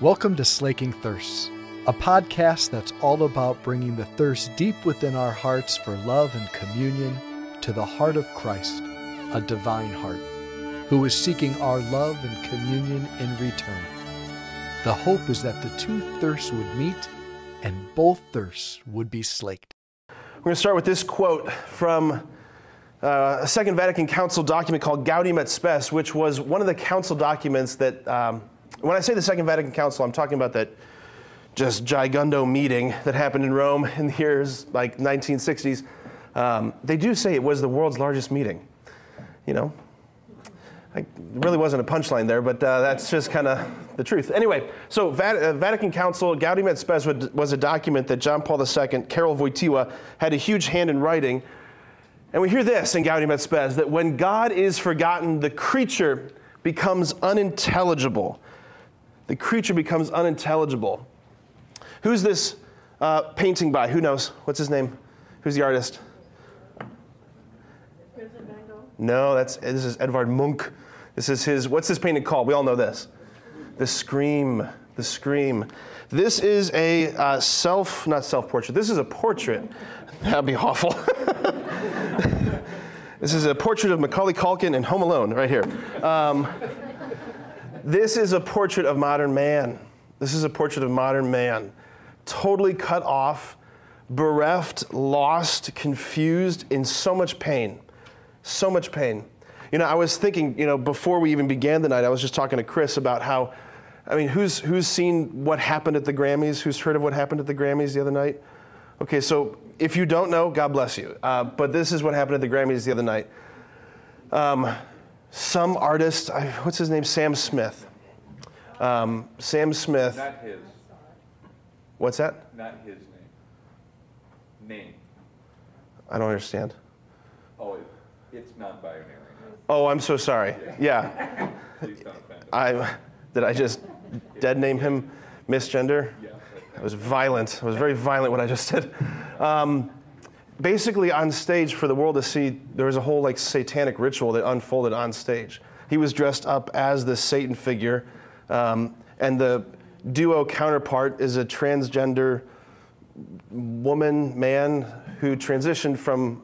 Welcome to Slaking Thirsts, a podcast that's all about bringing the thirst deep within our hearts for love and communion to the heart of Christ, a divine heart, who is seeking our love and communion in return. The hope is that the two thirsts would meet and both thirsts would be slaked. We're going to start with this quote from uh, a Second Vatican Council document called Gaudium et Spes, which was one of the council documents that, um, when I say the Second Vatican Council, I'm talking about that just gigundo meeting that happened in Rome in the years like 1960s. Um, they do say it was the world's largest meeting. You know, I really wasn't a punchline there, but uh, that's just kind of the truth. Anyway, so uh, Vatican Council, Gaudium et Spes was, a document that John Paul II, Karol Wojtyła, had a huge hand in writing. And we hear this in Gaudium et Spes, that when God is forgotten, the creature becomes unintelligible. The creature becomes unintelligible. Who's this uh, painting by? Who knows? What's his name? Who's the artist? No, that's this is Edvard Munch. This is his. What's this painting called? We all know this. The Scream. The Scream. This is a uh, self, not self-portrait. This is a portrait. That'd be awful. this is a portrait of Macaulay Culkin in Home Alone, right here. Um, this is a portrait of modern man. This is a portrait of modern man, totally cut off, bereft, lost, confused, in so much pain. So much pain. You know, I was thinking, you know, before we even began the night, I was just talking to Chris about how, I mean, who's, who's seen what happened at the Grammys? Who's heard of what happened at the Grammys the other night? Okay, so if you don't know, God bless you. Uh, but this is what happened at the Grammys the other night. Um, some artist, I, what's his name? Sam Smith. Um, Sam Smith. Not his. What's that? Not his name. Name. I don't understand. Oh, it, it's non-binary. Oh, I'm so sorry. Yeah. Please don't offend. us. I, did I just dead name him misgender? Yeah. It was violent. It was very violent what I just did. Um, basically, on stage for the world to see, there was a whole like satanic ritual that unfolded on stage. He was dressed up as the Satan figure, um, and the duo counterpart is a transgender woman, man who transitioned from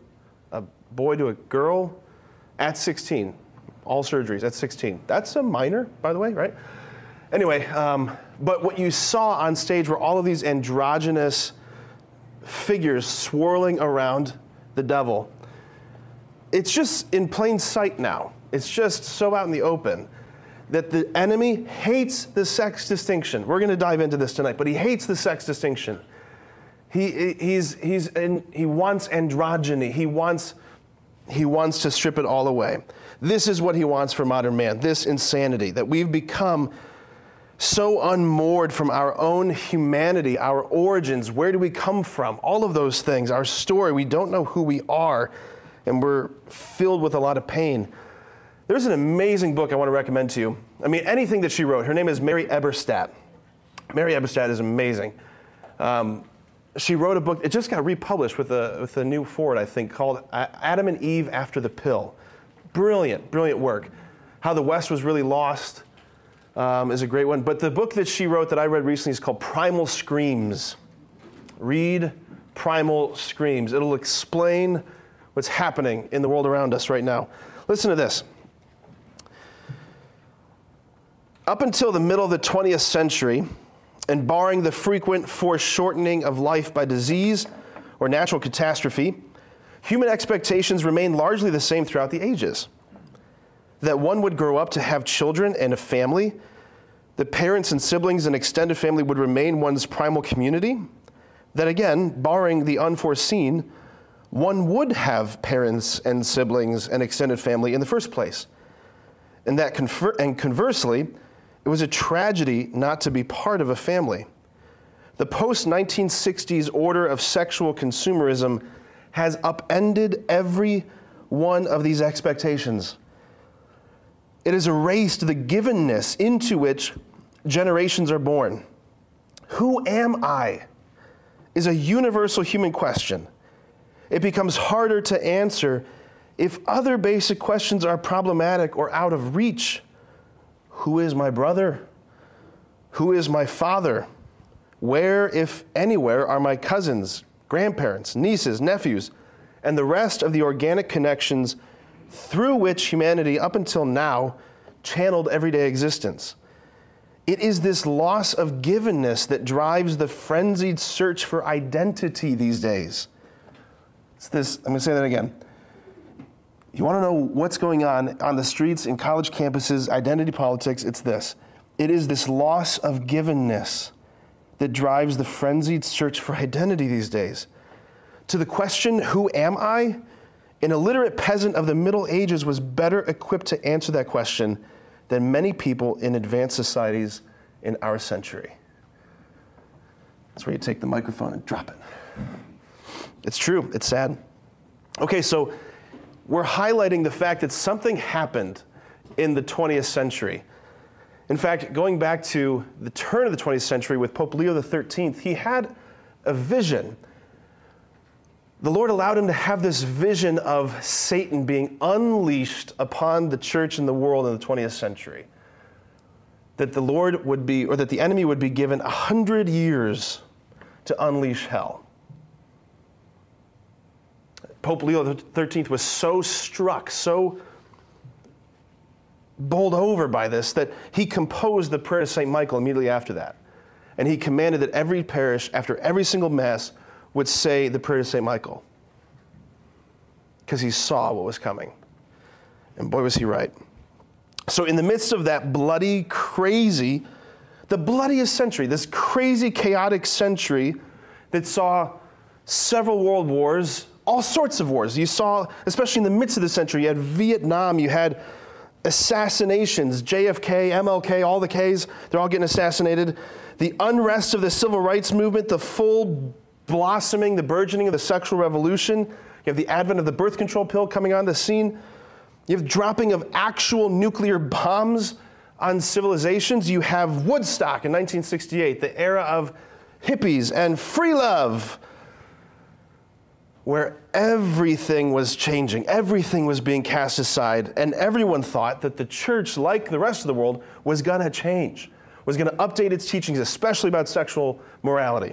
a boy to a girl at 16. All surgeries at 16. That's a minor, by the way, right? Anyway, um, but what you saw on stage were all of these androgynous figures swirling around the devil. It's just in plain sight now. It's just so out in the open that the enemy hates the sex distinction. We're going to dive into this tonight, but he hates the sex distinction. He, he's, he's in, he wants androgyny. He wants, he wants to strip it all away. This is what he wants for modern man this insanity that we've become so unmoored from our own humanity, our origins. Where do we come from? All of those things, our story. We don't know who we are, and we're filled with a lot of pain. There's an amazing book I want to recommend to you. I mean, anything that she wrote. Her name is Mary Eberstadt. Mary Eberstadt is amazing. Um, she wrote a book, it just got republished with a, with a new forward, I think, called Adam and Eve After the Pill. Brilliant, brilliant work. How the West was really lost um, is a great one. But the book that she wrote that I read recently is called Primal Screams. Read Primal Screams. It'll explain what's happening in the world around us right now. Listen to this. Up until the middle of the 20th century, and barring the frequent foreshortening of life by disease or natural catastrophe, human expectations remained largely the same throughout the ages. That one would grow up to have children and a family, that parents and siblings and extended family would remain one's primal community, that again, barring the unforeseen, one would have parents and siblings and extended family in the first place. And that confer- and conversely, it was a tragedy not to be part of a family. The post 1960s order of sexual consumerism has upended every one of these expectations. It has erased the givenness into which generations are born. Who am I? is a universal human question. It becomes harder to answer if other basic questions are problematic or out of reach. Who is my brother? Who is my father? Where, if anywhere, are my cousins, grandparents, nieces, nephews, and the rest of the organic connections through which humanity, up until now, channeled everyday existence? It is this loss of givenness that drives the frenzied search for identity these days. It's this, I'm going to say that again. You want to know what's going on on the streets, in college campuses, identity politics? It's this. It is this loss of givenness that drives the frenzied search for identity these days. To the question, Who am I? An illiterate peasant of the Middle Ages was better equipped to answer that question than many people in advanced societies in our century. That's where you take the microphone and drop it. It's true, it's sad. Okay, so we're highlighting the fact that something happened in the 20th century. In fact, going back to the turn of the 20th century with Pope Leo XIII, he had a vision. The Lord allowed him to have this vision of Satan being unleashed upon the church and the world in the 20th century. That the Lord would be, or that the enemy would be given a hundred years to unleash hell. Pope Leo XIII was so struck, so bowled over by this that he composed the prayer to St. Michael immediately after that. And he commanded that every parish, after every single Mass, would say the prayer to St. Michael. Because he saw what was coming. And boy, was he right. So, in the midst of that bloody, crazy, the bloodiest century, this crazy, chaotic century that saw several world wars, all sorts of wars. You saw, especially in the midst of the century, you had Vietnam, you had assassinations, JFK, MLK, all the Ks, they're all getting assassinated. The unrest of the civil rights movement, the full blossoming, the burgeoning of the sexual revolution. You have the advent of the birth control pill coming on the scene. You have dropping of actual nuclear bombs on civilizations. You have Woodstock in 1968, the era of hippies and free love where everything was changing, everything was being cast aside, and everyone thought that the church, like the rest of the world, was going to change, was going to update its teachings, especially about sexual morality.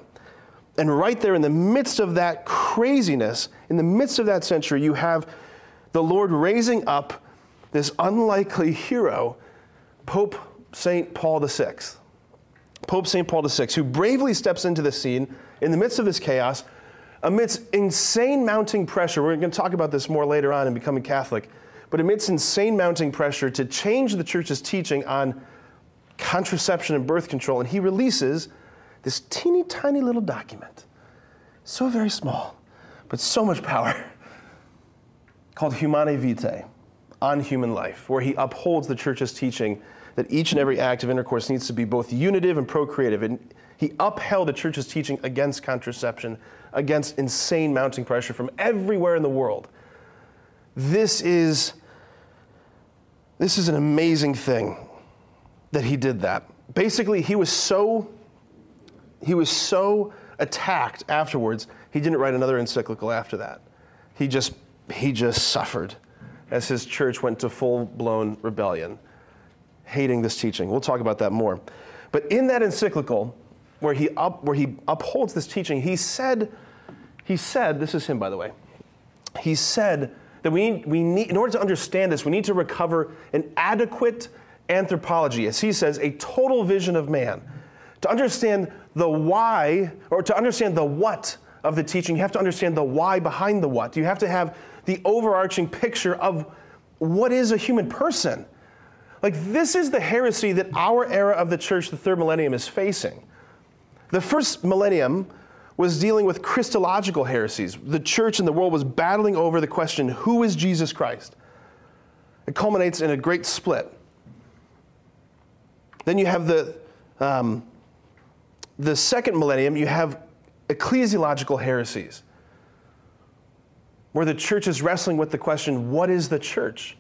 And right there in the midst of that craziness, in the midst of that century, you have the Lord raising up this unlikely hero, Pope St. Paul VI. Pope St. Paul VI, who bravely steps into the scene in the midst of this chaos amidst insane mounting pressure, we're going to talk about this more later on in becoming Catholic, but amidst insane mounting pressure to change the church's teaching on contraception and birth control, and he releases this teeny tiny little document, so very small, but so much power, called Humanae Vitae, on human life, where he upholds the church's teaching that each and every act of intercourse needs to be both unitive and procreative. And he upheld the church's teaching against contraception against insane mounting pressure from everywhere in the world. This is, this is an amazing thing that he did that. Basically, he was so he was so attacked afterwards, he didn't write another encyclical after that. He just he just suffered as his church went to full-blown rebellion, hating this teaching. We'll talk about that more. But in that encyclical, where he, up, where he upholds this teaching, he said, he said, this is him, by the way, he said that we, we need, in order to understand this, we need to recover an adequate anthropology, as he says, a total vision of man. To understand the why, or to understand the what of the teaching, you have to understand the why behind the what. You have to have the overarching picture of what is a human person. Like, this is the heresy that our era of the church, the third millennium, is facing. The first millennium was dealing with Christological heresies. The church and the world was battling over the question who is Jesus Christ? It culminates in a great split. Then you have the, um, the second millennium, you have ecclesiological heresies, where the church is wrestling with the question what is the church?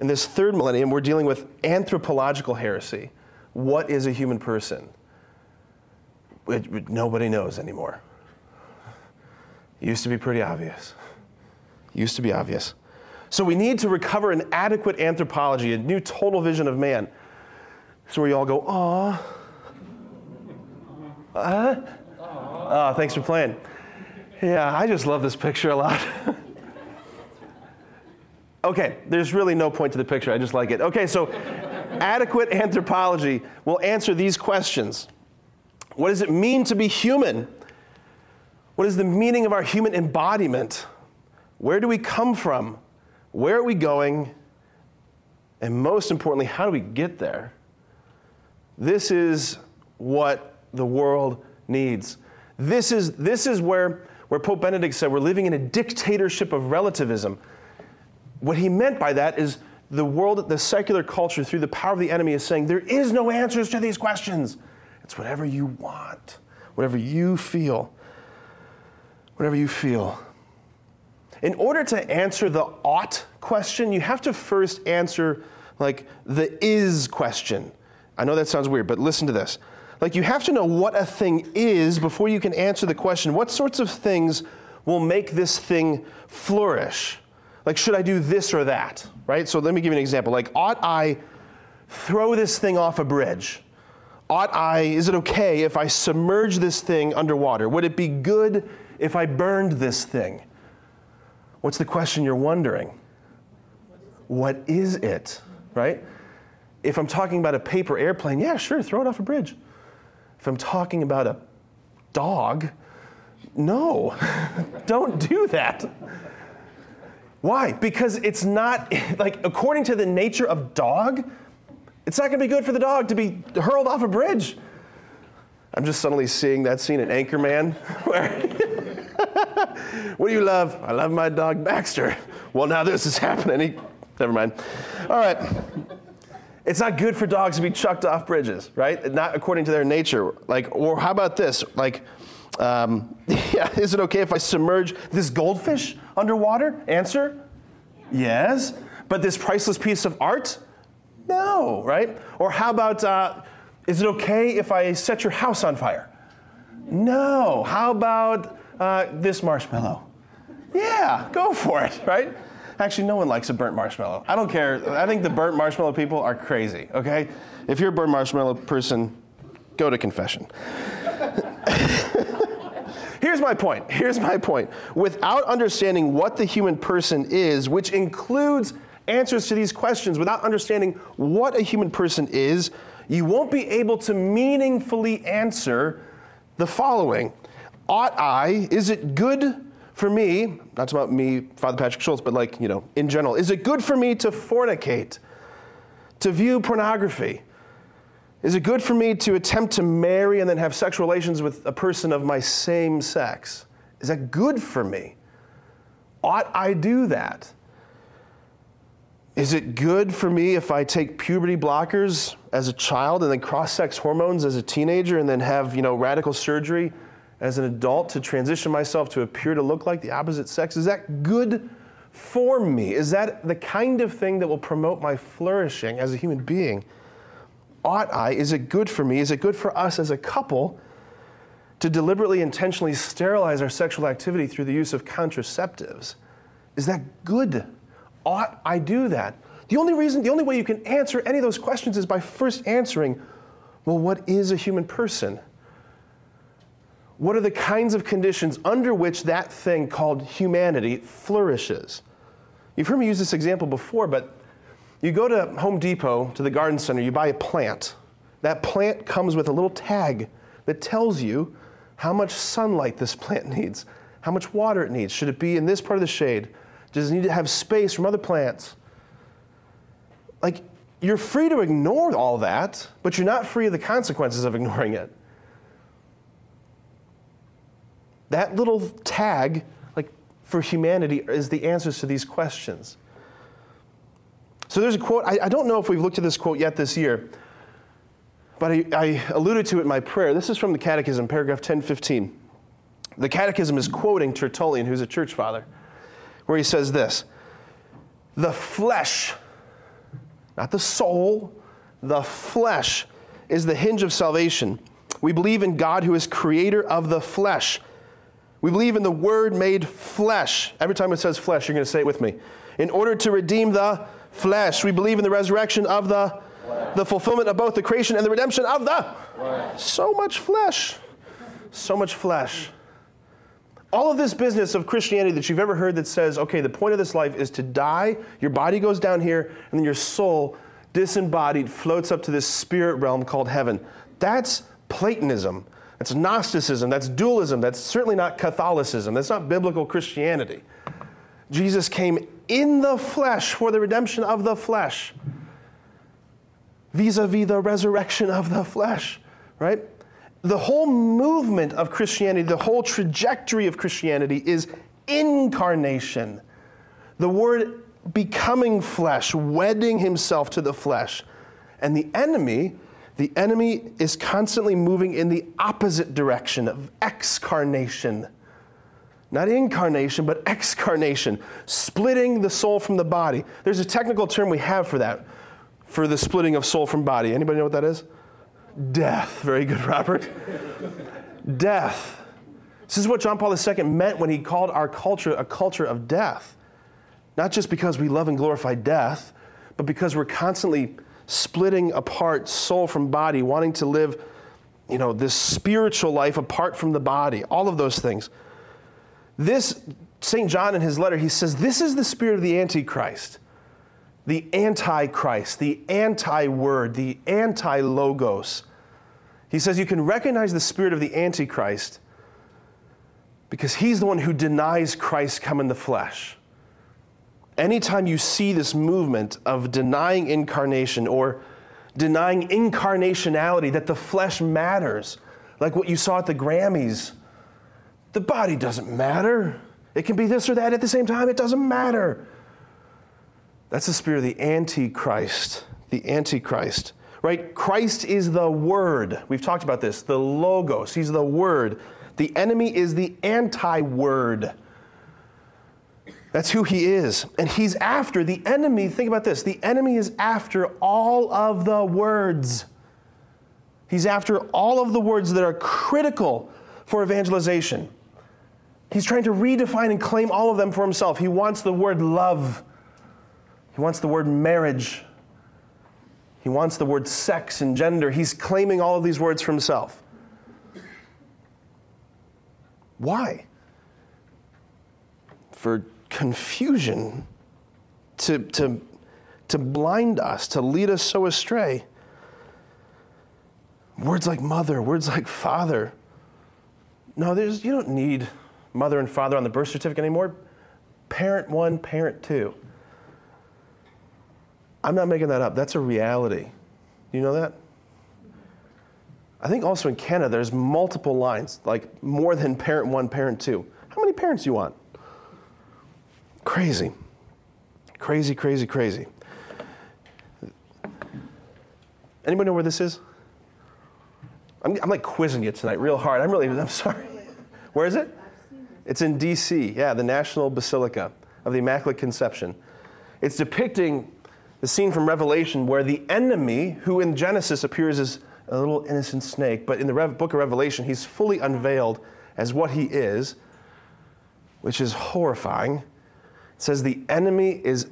In this third millennium, we're dealing with anthropological heresy. What is a human person? it, it, nobody knows anymore. Used to be pretty obvious. Used to be obvious. So we need to recover an adequate anthropology, a new total vision of man. So we all go, ah, Uh, oh, thanks for playing. Yeah, I just love this picture a lot. okay, there's really no point to the picture. I just like it. Okay, so adequate anthropology will answer these questions What does it mean to be human? What is the meaning of our human embodiment? Where do we come from? Where are we going? And most importantly, how do we get there? This is what the world needs. This is, this is where, where Pope Benedict said we're living in a dictatorship of relativism. What he meant by that is the world, the secular culture, through the power of the enemy, is saying there is no answers to these questions. It's whatever you want, whatever you feel. Whatever you feel. In order to answer the ought question, you have to first answer like the is question. I know that sounds weird, but listen to this. Like you have to know what a thing is before you can answer the question what sorts of things will make this thing flourish? Like, should I do this or that? Right? So let me give you an example. Like, ought I throw this thing off a bridge? Ought I, is it okay if I submerge this thing underwater? Would it be good if I burned this thing? What's the question you're wondering? What is it? Right? If I'm talking about a paper airplane, yeah, sure, throw it off a bridge. If I'm talking about a dog, no, don't do that. Why? Because it's not, like, according to the nature of dog, it's not going to be good for the dog to be hurled off a bridge. I'm just suddenly seeing that scene in Anchorman what do you love? I love my dog Baxter. Well, now this is happening. He, never mind. All right. It's not good for dogs to be chucked off bridges, right? Not according to their nature. Like, or how about this? Like, um, yeah, is it okay if I submerge this goldfish underwater? Answer: Yes. But this priceless piece of art? No, right? Or how about, uh, is it okay if I set your house on fire? No. How about uh, this marshmallow. Yeah, go for it, right? Actually, no one likes a burnt marshmallow. I don't care. I think the burnt marshmallow people are crazy, okay? If you're a burnt marshmallow person, go to confession. Here's my point. Here's my point. Without understanding what the human person is, which includes answers to these questions, without understanding what a human person is, you won't be able to meaningfully answer the following ought I, is it good for me, not about me, Father Patrick Schultz, but like, you know, in general, is it good for me to fornicate, to view pornography? Is it good for me to attempt to marry and then have sexual relations with a person of my same sex? Is that good for me? Ought I do that? Is it good for me if I take puberty blockers as a child and then cross sex hormones as a teenager and then have, you know, radical surgery as an adult to transition myself to appear to look like the opposite sex? Is that good for me? Is that the kind of thing that will promote my flourishing as a human being? Ought I? Is it good for me? Is it good for us as a couple to deliberately, intentionally sterilize our sexual activity through the use of contraceptives? Is that good? Ought I do that? The only reason, the only way you can answer any of those questions is by first answering, well, what is a human person? What are the kinds of conditions under which that thing called humanity flourishes? You've heard me use this example before, but you go to Home Depot, to the garden center, you buy a plant. That plant comes with a little tag that tells you how much sunlight this plant needs, how much water it needs. Should it be in this part of the shade? Does it need to have space from other plants? Like, you're free to ignore all that, but you're not free of the consequences of ignoring it. That little tag, like for humanity, is the answers to these questions. So there's a quote, I, I don't know if we've looked at this quote yet this year, but I, I alluded to it in my prayer. This is from the Catechism, paragraph 1015. The Catechism is quoting Tertullian, who's a church father, where he says this The flesh, not the soul, the flesh is the hinge of salvation. We believe in God who is creator of the flesh we believe in the Word made flesh. Every time it says flesh, you're going to say it with me. In order to redeem the flesh, we believe in the resurrection of the, flesh. the fulfillment of both the creation and the redemption of the. Flesh. So much flesh. So much flesh. All of this business of Christianity that you've ever heard that says, okay, the point of this life is to die, your body goes down here, and then your soul, disembodied, floats up to this spirit realm called heaven. That's Platonism. That's Gnosticism. That's dualism. That's certainly not Catholicism. That's not biblical Christianity. Jesus came in the flesh for the redemption of the flesh, vis a vis the resurrection of the flesh, right? the whole movement of Christianity, the whole trajectory of Christianity is incarnation. The word becoming flesh, wedding himself to the flesh. And the enemy, the enemy is constantly moving in the opposite direction of excarnation. Not incarnation, but excarnation, splitting the soul from the body. There's a technical term we have for that, for the splitting of soul from body. Anybody know what that is? Death. Very good, Robert. death. This is what John Paul II meant when he called our culture a culture of death. Not just because we love and glorify death, but because we're constantly splitting apart soul from body, wanting to live, you know, this spiritual life apart from the body, all of those things. This, St. John in his letter, he says, this is the spirit of the Antichrist the antichrist, the anti word, the anti logos. He says you can recognize the spirit of the antichrist because he's the one who denies Christ come in the flesh. Anytime you see this movement of denying incarnation or denying incarnationality, that the flesh matters, like what you saw at the Grammys, the body doesn't matter. It can be this or that at the same time, it doesn't matter. That's the spirit of the Antichrist. The Antichrist. Right? Christ is the Word. We've talked about this. The Logos. He's the Word. The enemy is the anti Word. That's who he is. And he's after the enemy. Think about this the enemy is after all of the words. He's after all of the words that are critical for evangelization. He's trying to redefine and claim all of them for himself. He wants the word love. He wants the word marriage. He wants the word sex and gender. He's claiming all of these words for himself. Why? For confusion, to, to, to blind us, to lead us so astray. Words like mother, words like father. No, there's, you don't need mother and father on the birth certificate anymore. Parent one, parent two. I'm not making that up. That's a reality. Do you know that? I think also in Canada, there's multiple lines, like more than parent one, parent two. How many parents do you want? Crazy. Crazy, crazy, crazy. Anybody know where this is? I'm, I'm like quizzing you tonight real hard. I'm really, I'm sorry. Where is it? It's in D.C., yeah, the National Basilica of the Immaculate Conception. It's depicting the scene from Revelation where the enemy, who in Genesis appears as a little innocent snake, but in the book of Revelation, he's fully unveiled as what he is, which is horrifying. Says the enemy is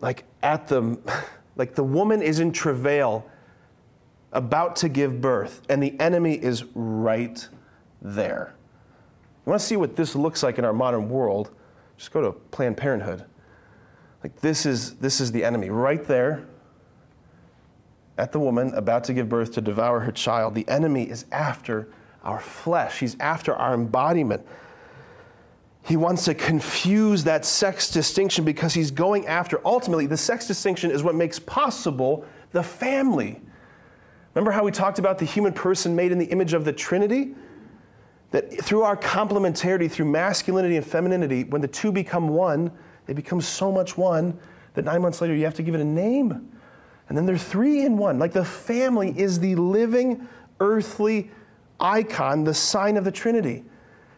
like at the, like the woman is in travail, about to give birth, and the enemy is right there. You want to see what this looks like in our modern world? Just go to Planned Parenthood. Like this is this is the enemy right there at the woman about to give birth to devour her child. The enemy is after our flesh. He's after our embodiment. He wants to confuse that sex distinction because he's going after ultimately the sex distinction is what makes possible the family. Remember how we talked about the human person made in the image of the Trinity? That through our complementarity, through masculinity and femininity, when the two become one, they become so much one that nine months later you have to give it a name. And then they're three in one. Like the family is the living, earthly icon, the sign of the Trinity.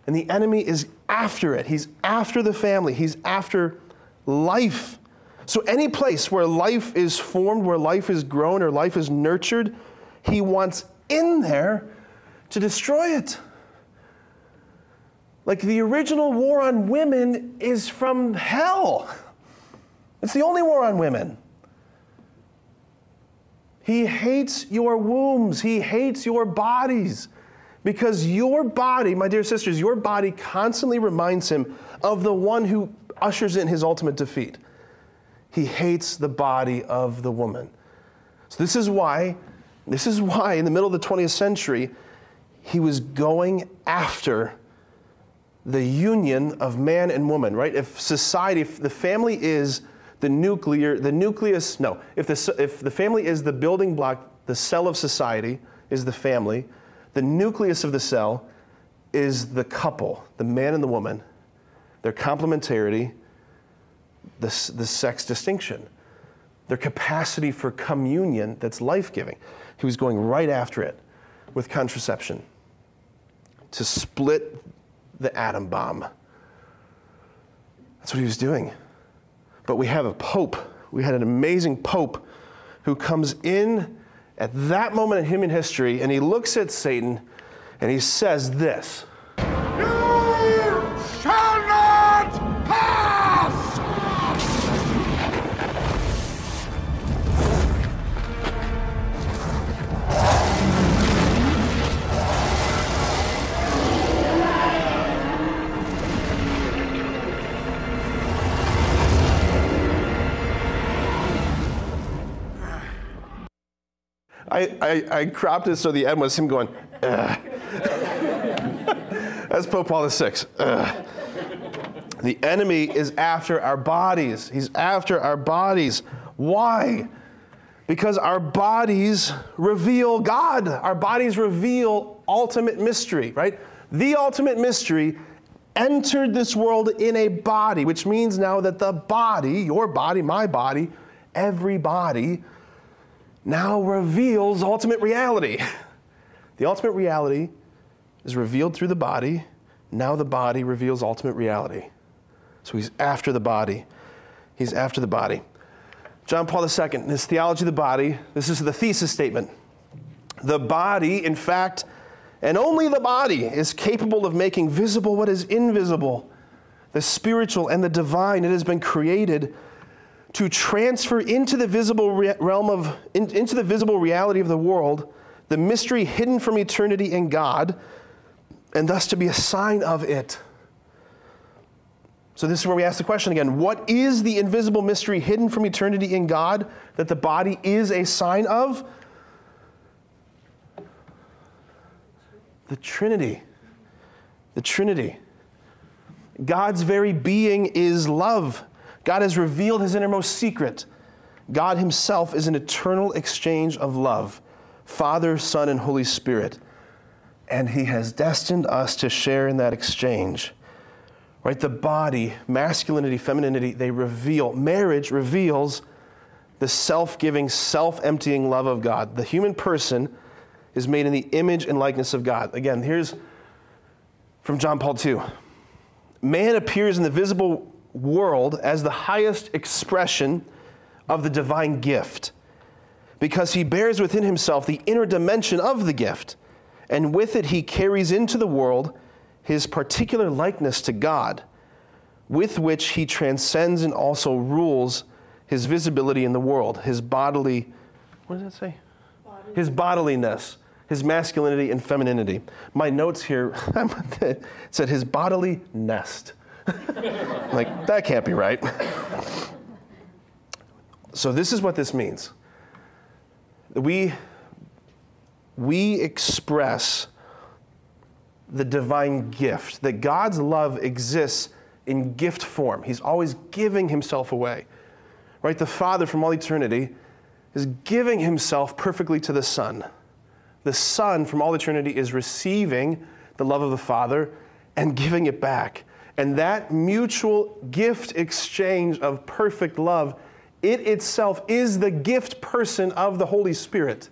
And the enemy is after it. He's after the family, he's after life. So, any place where life is formed, where life is grown, or life is nurtured, he wants in there to destroy it. Like the original war on women is from hell. It's the only war on women. He hates your wombs, he hates your bodies. Because your body, my dear sisters, your body constantly reminds him of the one who ushers in his ultimate defeat. He hates the body of the woman. So this is why, this is why in the middle of the 20th century, he was going after the union of man and woman, right? If society, if the family is the nuclear, the nucleus, no, if the, if the family is the building block, the cell of society is the family, the nucleus of the cell is the couple, the man and the woman, their complementarity, the, the sex distinction, their capacity for communion that's life giving. He was going right after it with contraception to split the atom bomb. That's what he was doing. But we have a pope. We had an amazing pope who comes in at that moment in human history and he looks at Satan and he says this I, I, I cropped it so the end was him going. That's Pope Paul VI. Ugh. The enemy is after our bodies. He's after our bodies. Why? Because our bodies reveal God. Our bodies reveal ultimate mystery, right? The ultimate mystery entered this world in a body, which means now that the body, your body, my body, every body, now reveals ultimate reality. The ultimate reality is revealed through the body. Now the body reveals ultimate reality. So he's after the body. He's after the body. John Paul II, in his theology of the body, this is the thesis statement. The body, in fact, and only the body, is capable of making visible what is invisible, the spiritual and the divine. It has been created to transfer into the visible realm of, in, into the visible reality of the world, the mystery hidden from eternity in God, and thus to be a sign of it. So, this is where we ask the question again what is the invisible mystery hidden from eternity in God that the body is a sign of? The Trinity. The Trinity. God's very being is love. God has revealed his innermost secret. God himself is an eternal exchange of love Father, Son, and Holy Spirit. And he has destined us to share in that exchange. Right? The body, masculinity, femininity, they reveal. Marriage reveals the self giving, self emptying love of God. The human person is made in the image and likeness of God. Again, here's from John Paul II. Man appears in the visible world as the highest expression of the divine gift because he bears within himself the inner dimension of the gift, and with it he carries into the world his particular likeness to God, with which he transcends and also rules his visibility in the world, his bodily, what does that say? His bodiliness, his masculinity and femininity. My notes here said his bodily nest. like, that can't be right. so, this is what this means. We, we express the divine gift, that God's love exists in gift form. He's always giving himself away. Right? The Father from all eternity is giving himself perfectly to the Son. The Son from all eternity is receiving the love of the Father and giving it back. And that mutual gift exchange of perfect love, it itself is the gift person of the Holy Spirit.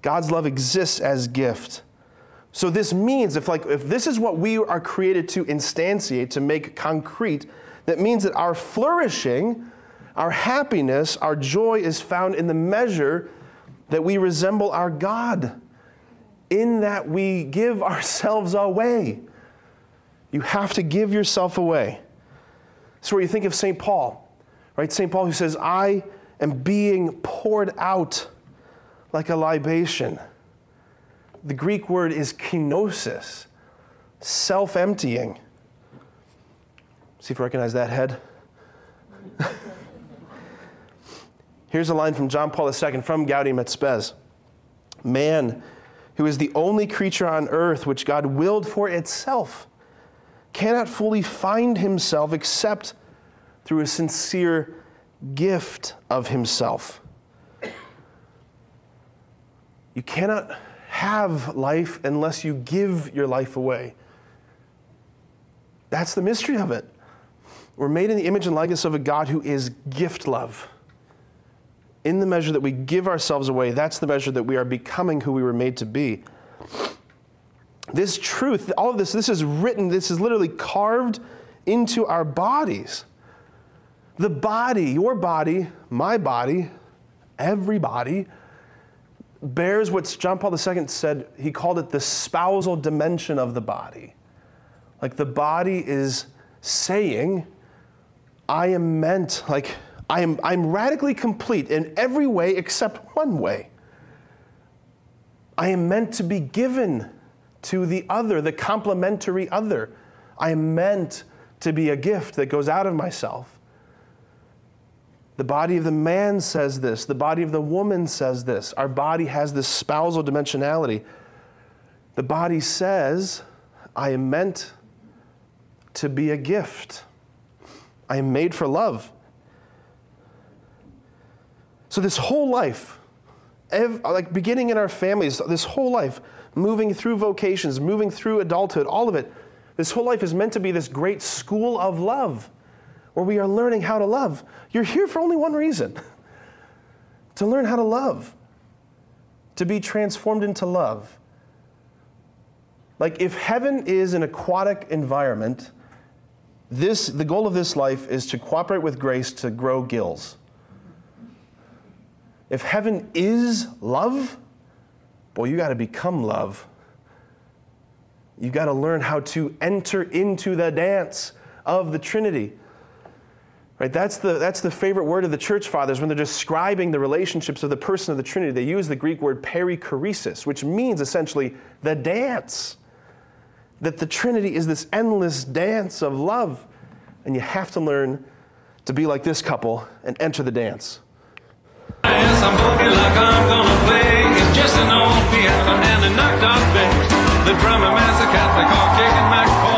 God's love exists as gift. So this means if like if this is what we are created to instantiate, to make concrete, that means that our flourishing, our happiness, our joy is found in the measure that we resemble our God in that we give ourselves away. You have to give yourself away. So, where you think of St. Paul, right? St. Paul who says, I am being poured out like a libation. The Greek word is kenosis, self emptying. See if you recognize that head. Here's a line from John Paul II from Gaudium et Spes Man, who is the only creature on earth which God willed for itself, cannot fully find himself except through a sincere gift of himself. You cannot have life unless you give your life away. That's the mystery of it. We're made in the image and likeness of a God who is gift love. In the measure that we give ourselves away, that's the measure that we are becoming who we were made to be. This truth, all of this, this is written, this is literally carved into our bodies. The body, your body, my body, everybody, bears what John Paul II said, he called it the spousal dimension of the body. Like the body is saying, I am meant, like, I am, I'm radically complete in every way except one way. I am meant to be given to the other, the complementary other. I am meant to be a gift that goes out of myself. The body of the man says this. The body of the woman says this. Our body has this spousal dimensionality. The body says, I am meant to be a gift. I am made for love. So, this whole life, like beginning in our families, this whole life, moving through vocations, moving through adulthood, all of it, this whole life is meant to be this great school of love where we are learning how to love. You're here for only one reason to learn how to love, to be transformed into love. Like if heaven is an aquatic environment, this, the goal of this life is to cooperate with grace to grow gills. If heaven is love, boy, you got to become love. You got to learn how to enter into the dance of the Trinity. Right? That's the, that's the favorite word of the church fathers when they're describing the relationships of the person of the Trinity. They use the Greek word perichoresis, which means essentially the dance. That the Trinity is this endless dance of love. And you have to learn to be like this couple and enter the dance. From a massive Catholic all kicking back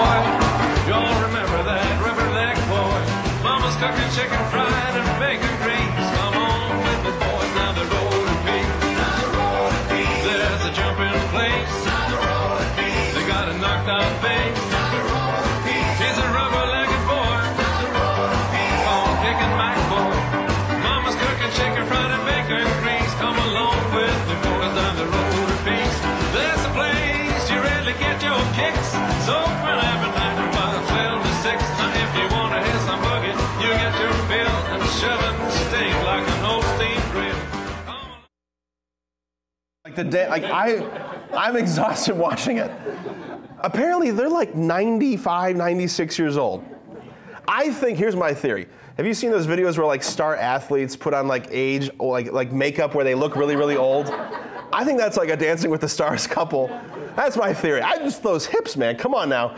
the day, like I, I'm exhausted watching it. Apparently, they're like 95, 96 years old. I think here's my theory. Have you seen those videos where like star athletes put on like age or like like makeup where they look really really old? I think that's like a Dancing with the Stars couple. That's my theory. I just those hips, man. Come on now.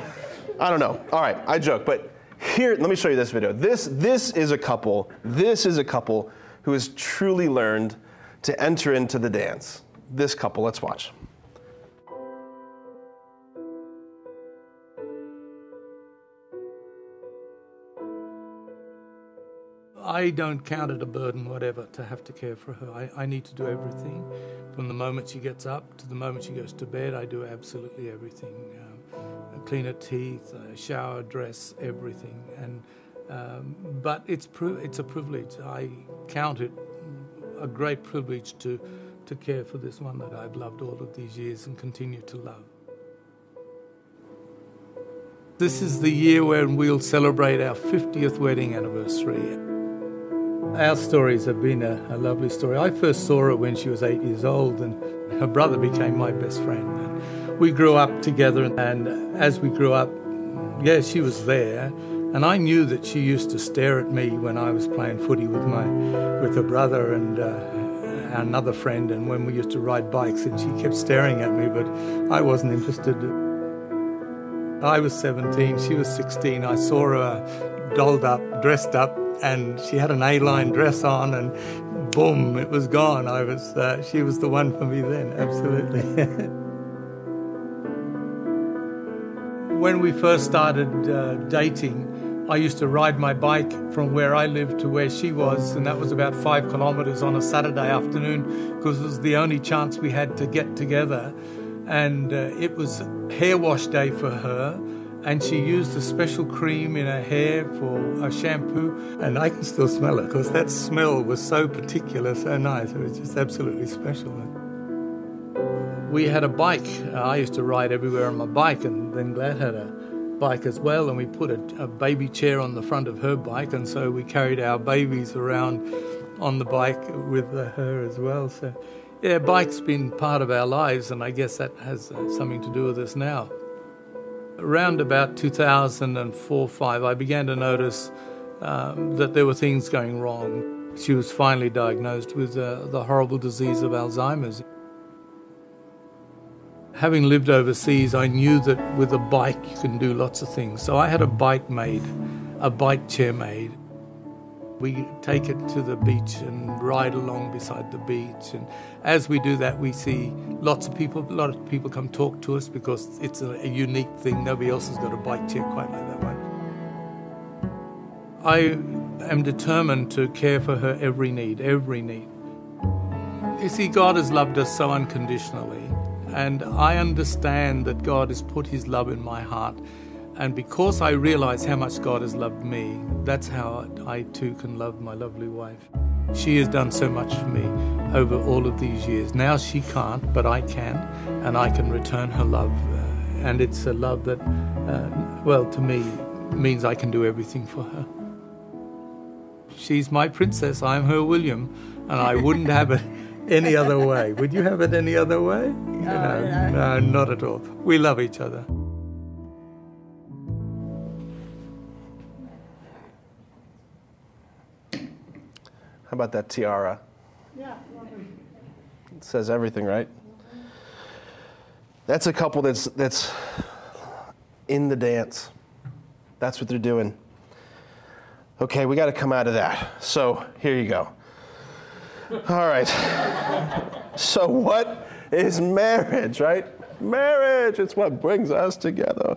I don't know. All right, I joke, but here, let me show you this video. This, this is a couple, this is a couple who has truly learned to enter into the dance. This couple, let's watch. I don't count it a burden, whatever, to have to care for her. I, I, need to do everything. From the moment she gets up to the moment she goes to bed, I do absolutely everything. Um, clean her teeth, shower, dress, everything. And um, but it's it's a privilege. I count it a great privilege to to care for this one that I've loved all of these years and continue to love. This is the year when we'll celebrate our 50th wedding anniversary. Our stories have been a, a lovely story. I first saw her when she was eight years old, and her brother became my best friend. And we grew up together, and as we grew up, yeah, she was there. And I knew that she used to stare at me when I was playing footy with my with her brother, and uh, another friend, and when we used to ride bikes, and she kept staring at me, but I wasn't interested. I was 17, she was 16. I saw her dolled up, dressed up, and she had an A-line dress on, and boom, it was gone. I was, uh, she was the one for me then, absolutely. when we first started uh, dating, I used to ride my bike from where I lived to where she was, and that was about five kilometers on a Saturday afternoon because it was the only chance we had to get together. And uh, it was hair wash day for her, and she used a special cream in her hair for a shampoo, and I can still smell it because that smell was so particular, so nice. It was just absolutely special. We had a bike. I used to ride everywhere on my bike, and then Glad had a bike as well, and we put a, a, baby chair on the front of her bike, and so we carried our babies around on the bike with her as well. So, yeah, bike's been part of our lives, and I guess that has uh, something to do with us now. Around about 2004 5, I began to notice um, that there were things going wrong. She was finally diagnosed with uh, the horrible disease of Alzheimer's. Having lived overseas, I knew that with a bike you can do lots of things. So I had a bike made, a bike chair made. We take it to the beach and ride along beside the beach. And as we do that, we see lots of people. A lot of people come talk to us because it's a, unique thing. Nobody else has got a bike chair quite like that one. I am determined to care for her every need, every need. You see, God has loved us so unconditionally and I understand that God has put His love in my heart. And because I realize how much God has loved me, that's how I too can love my lovely wife. She has done so much for me over all of these years. Now she can't, but I can, and I can return her love. Uh, and it's a love that, uh, well, to me, means I can do everything for her. She's my princess, I'm her William, and I wouldn't have it any other way. Would you have it any other way? No, no. no, not at all. We love each other. How about that tiara? Yeah. It says everything, right? That's a couple that's that's in the dance. That's what they're doing. Okay, we got to come out of that. So here you go. All right. So, what is marriage, right? Marriage, it's what brings us together.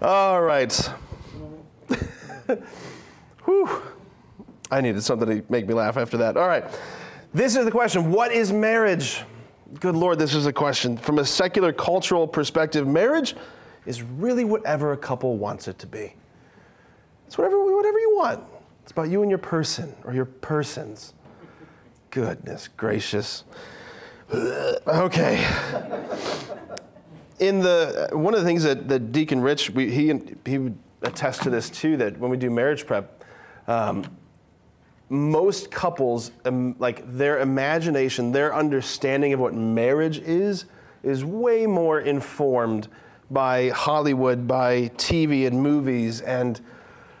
All right. Whew. I needed something to make me laugh after that. All right. This is the question What is marriage? Good Lord, this is a question. From a secular cultural perspective, marriage is really whatever a couple wants it to be. It's whatever, whatever you want. It's about you and your person or your persons. Goodness gracious. Okay. In the one of the things that, that Deacon Rich we, he he would attest to this too that when we do marriage prep, um, most couples um, like their imagination, their understanding of what marriage is, is way more informed by Hollywood, by TV and movies and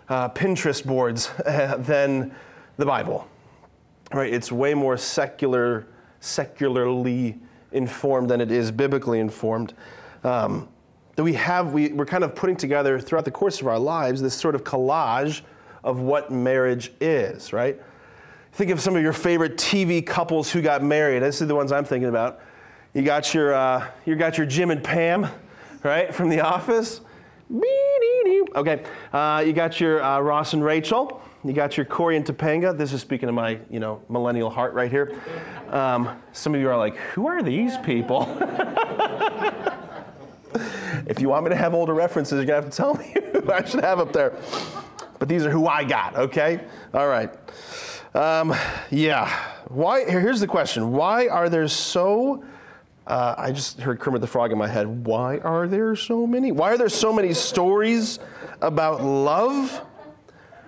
uh, Pinterest boards than the Bible right? It's way more secular, secularly informed than it is biblically informed. Um, that we have, we, we're kind of putting together throughout the course of our lives this sort of collage of what marriage is, right? Think of some of your favorite TV couples who got married. This is the ones I'm thinking about. You got your, uh, you got your Jim and Pam, right, from The Office. Okay, uh, you got your uh, Ross and Rachel. You got your Corey and Topanga. This is speaking to my, you know, millennial heart right here. Um, some of you are like, who are these people? if you want me to have older references, you're gonna have to tell me who I should have up there. But these are who I got. Okay. All right. Um, yeah. Why? Here's the question. Why are there so uh, I just heard Kermit the Frog in my head. Why are there so many? Why are there so many stories about love?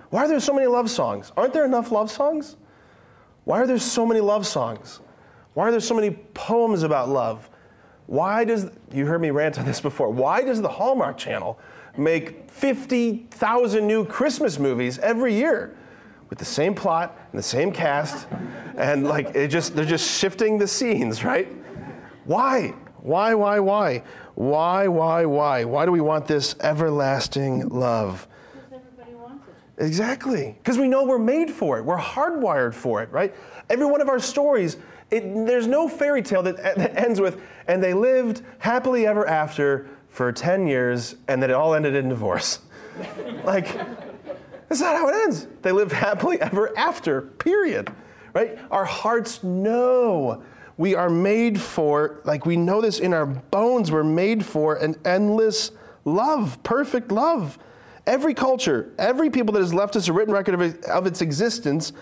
Why are there so many love songs? Aren't there enough love songs? Why are there so many love songs? Why are there so many poems about love? Why does, you heard me rant on this before, why does the Hallmark Channel make 50,000 new Christmas movies every year? with the same plot and the same cast, and like it just they're just shifting the scenes, right? Why? Why, why, why? Why, why, why? Why do we want this everlasting love? Exactly. Because we know we're made for it. We're hardwired for it, right? Every one of our stories, it, there's no fairy tale that, that ends with, and they lived happily ever after for 10 years, and then it all ended in divorce. like, that's not how it ends. They lived happily ever after, period. Right? Our hearts know we are made for, like we know this in our bones, we're made for an endless love, perfect love. Every culture, every people that has left us a written record of, of its existence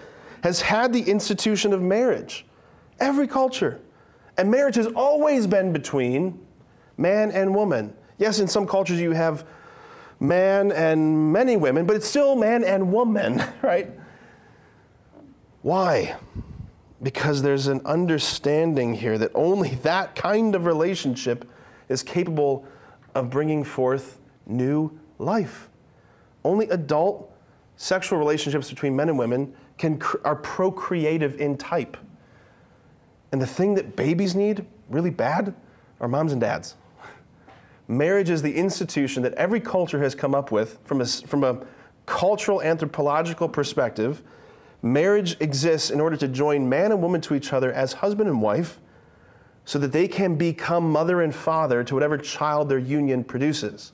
has had the institution of marriage. Every culture. And marriage has always been between man and woman. Yes, in some cultures you have man and many women, but it's still man and woman, right? Why? Because there's an understanding here that only that kind of relationship is capable of bringing forth new life. Only adult sexual relationships between men and women can, are procreative in type. And the thing that babies need really bad are moms and dads. Marriage is the institution that every culture has come up with from a, from a cultural anthropological perspective. Marriage exists in order to join man and woman to each other as husband and wife so that they can become mother and father to whatever child their union produces.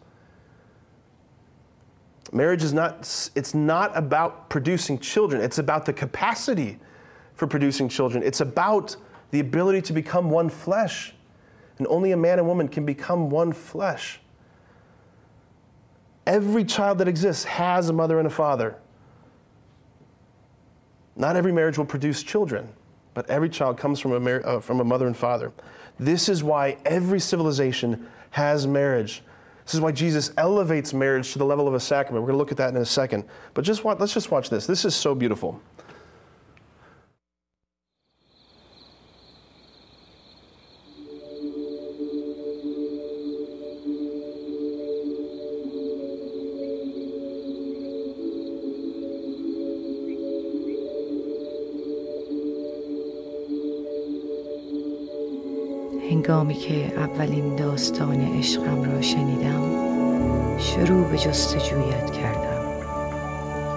Marriage is not, it's not about producing children, it's about the capacity for producing children. It's about the ability to become one flesh. And only a man and woman can become one flesh. Every child that exists has a mother and a father. Not every marriage will produce children, but every child comes from a, mar- uh, from a mother and father. This is why every civilization has marriage. This is why Jesus elevates marriage to the level of a sacrament. We're going to look at that in a second. But just watch, let's just watch this. This is so beautiful. هنگامی که اولین داستان عشقم را شنیدم شروع به جستجویت کردم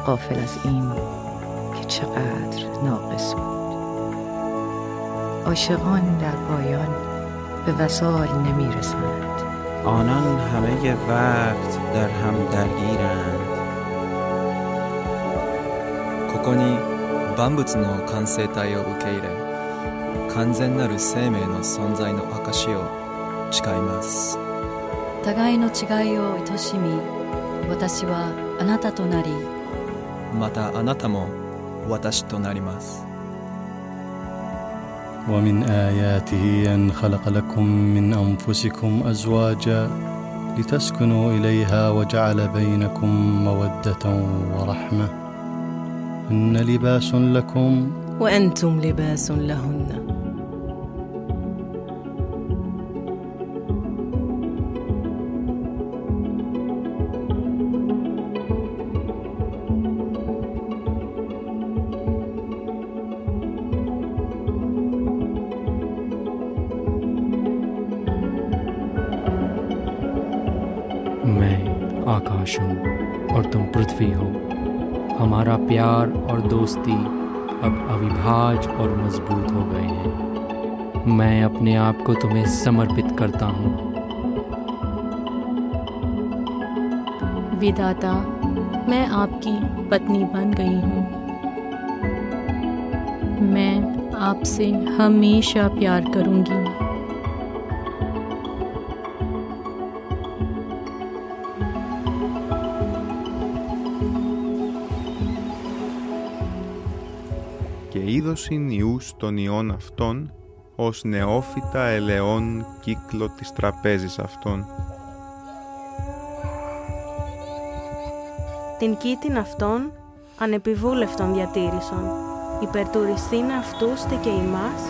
قافل از این که چقدر ناقص بود عاشقان در پایان به وسال نمی رسند آنان همه وقت در هم درگیرند ここに万物の完成体を受け入れ 完全なる生命の存在の証を誓います互いの違いを愛しみ私はあなたとなりまたあなたも私となります ومن آياته أن خلق لكم من أنفسكم أزواجا لتسكنوا إليها وجعل بينكم مودة ورحمة هن لباس لكم وأنتم لباس لهن हमारा प्यार और दोस्ती अब अविभाज और मज़बूत हो गए हैं। मैं अपने आप को तुम्हें समर्पित करता हूँ। विधाता, मैं आपकी पत्नी बन गई हूँ। मैं आपसे हमेशा प्यार करूँगी। Και είδωσιν ιούς των ιών αυτών ως νεόφυτα ελαιών κύκλο της τραπέζης αυτών. Την κήτην αυτών ανεπιβούλευτον διατήρησον, υπερτουριστήν αυτούς τε και ημάς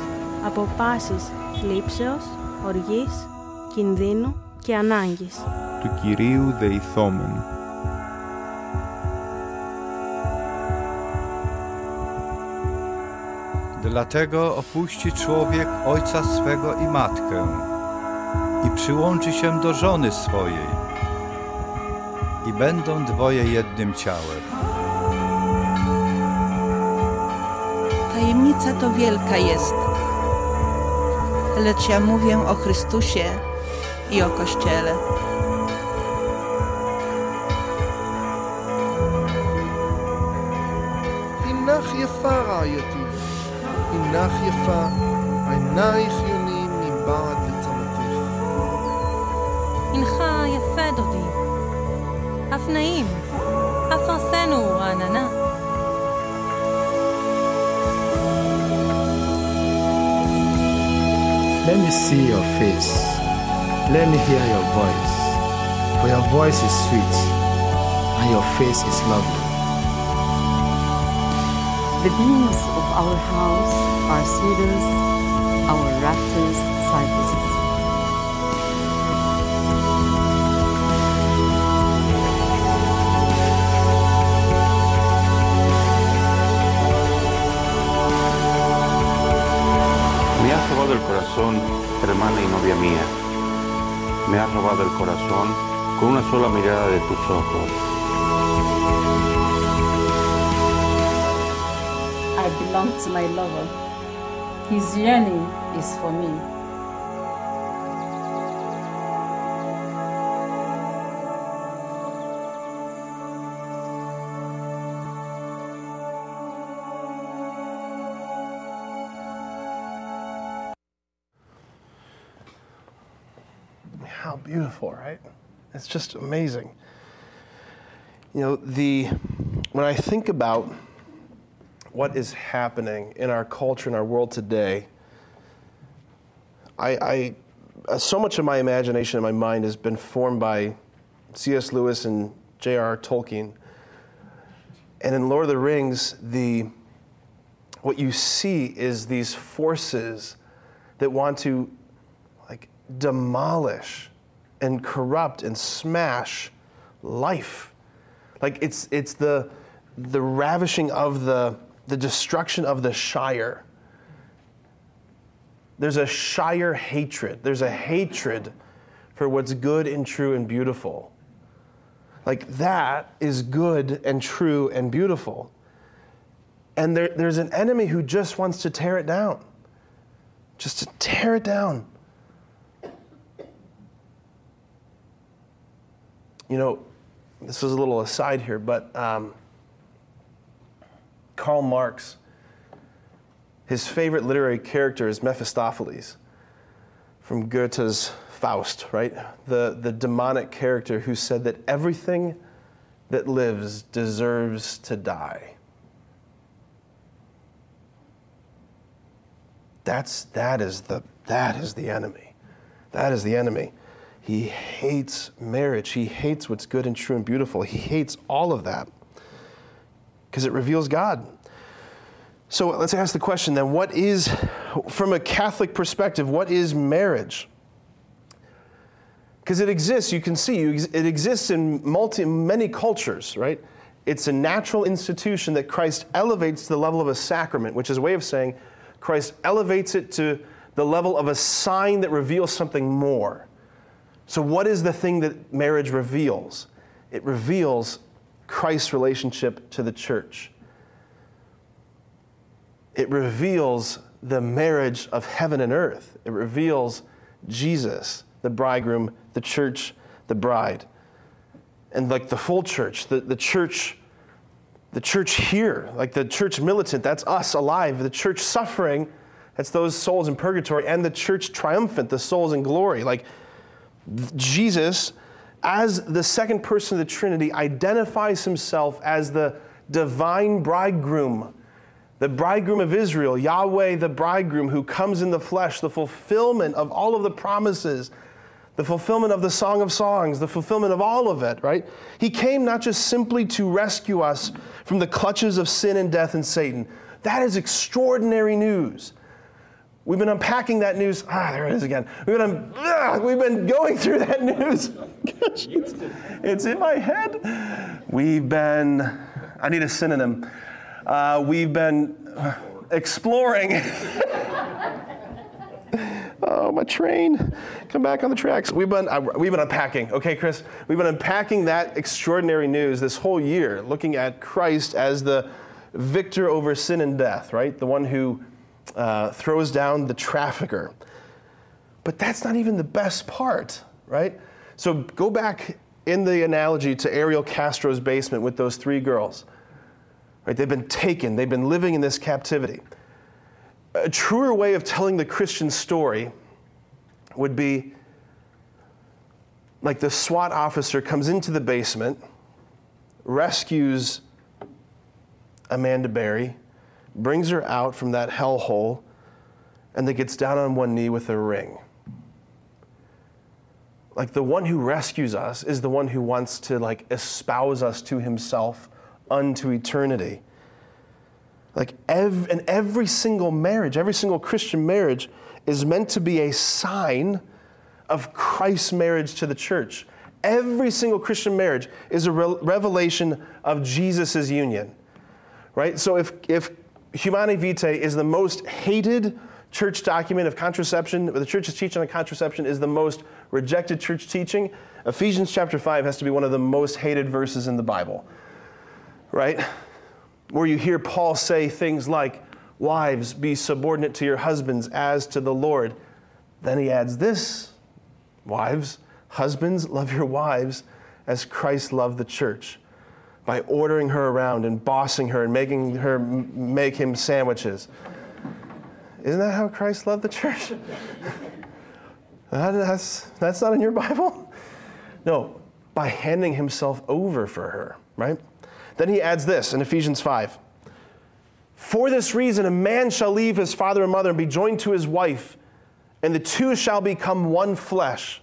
από πάσης θλίψεως, οργής, κινδύνου και ανάγκης. του Κυρίου δεηθόμεν. Dlatego opuści człowiek ojca swego i matkę i przyłączy się do żony swojej i będą dwoje jednym ciałem. Tajemnica to wielka jest, lecz ja mówię o Chrystusie i o Kościele. إنه يفارع يتيم הנך יפה, עינייך יונים מבעד לצמתך. הנך יפה דודי, אף נעים, אף ארסנו רעננה. Let me see your face. Let me hear your voice. For your voice is sweet, and your face is lovely. The beams of our house are cedars, our rafters cypresses. Me has robado el corazón, hermana y novia mía. Me has robado el corazón con una sola mirada de tus ojos. To my lover. His yearning is for me. How beautiful, right? It's just amazing. You know, the when I think about what is happening in our culture in our world today, I, I so much of my imagination and my mind has been formed by C.S. Lewis and J.R.R. Tolkien. And in Lord of the Rings, the what you see is these forces that want to like demolish and corrupt and smash life. Like it's it's the the ravishing of the the destruction of the Shire. There's a Shire hatred. There's a hatred for what's good and true and beautiful. Like that is good and true and beautiful. And there, there's an enemy who just wants to tear it down. Just to tear it down. You know, this is a little aside here, but um, Karl Marx, his favorite literary character is Mephistopheles from Goethe's Faust, right? The, the demonic character who said that everything that lives deserves to die. That's, that, is the, that is the enemy. That is the enemy. He hates marriage. He hates what's good and true and beautiful. He hates all of that because it reveals God. So let's ask the question then what is, from a Catholic perspective, what is marriage? Because it exists, you can see, it exists in multi, many cultures, right? It's a natural institution that Christ elevates to the level of a sacrament, which is a way of saying Christ elevates it to the level of a sign that reveals something more. So, what is the thing that marriage reveals? It reveals Christ's relationship to the church. It reveals the marriage of heaven and earth. It reveals Jesus, the bridegroom, the church, the bride. And like the full church, the, the church, the church here, like the church militant, that's us alive. The church suffering, that's those souls in purgatory. And the church triumphant, the souls in glory. Like Jesus, as the second person of the Trinity, identifies himself as the divine bridegroom, the bridegroom of Israel, Yahweh, the bridegroom who comes in the flesh, the fulfillment of all of the promises, the fulfillment of the Song of Songs, the fulfillment of all of it, right? He came not just simply to rescue us from the clutches of sin and death and Satan. That is extraordinary news. We've been unpacking that news. Ah, there it is again. We've been, ah, we've been going through that news. Gosh, it's, it's, in my head. We've been, I need a synonym. Uh, we've been, exploring. oh, my train. Come back on the tracks. We've been, uh, we've been unpacking, okay, Chris? We've been unpacking that extraordinary news this whole year, looking at Christ as the victor over sin and death, right? The one who uh, throws down the trafficker. But that's not even the best part, right? So go back in the analogy to Ariel Castro's basement with those three girls. Right? They've been taken, they've been living in this captivity. A truer way of telling the Christian story would be like the SWAT officer comes into the basement, rescues Amanda Berry, brings her out from that hellhole, and then gets down on one knee with a ring. Like the one who rescues us is the one who wants to like espouse us to himself unto eternity. Like ev- and every single marriage, every single Christian marriage is meant to be a sign of Christ's marriage to the church. Every single Christian marriage is a re- revelation of Jesus' union. Right? So if, if Humanae Vitae is the most hated church document of contraception, the church's teaching on contraception is the most rejected church teaching, Ephesians chapter 5 has to be one of the most hated verses in the Bible. Right? Where you hear Paul say things like, Wives, be subordinate to your husbands as to the Lord. Then he adds this Wives, husbands, love your wives as Christ loved the church by ordering her around and bossing her and making her make him sandwiches. Isn't that how Christ loved the church? That- that's, that's not in your Bible? No, by handing himself over for her, right? Then he adds this in Ephesians 5 For this reason, a man shall leave his father and mother and be joined to his wife, and the two shall become one flesh.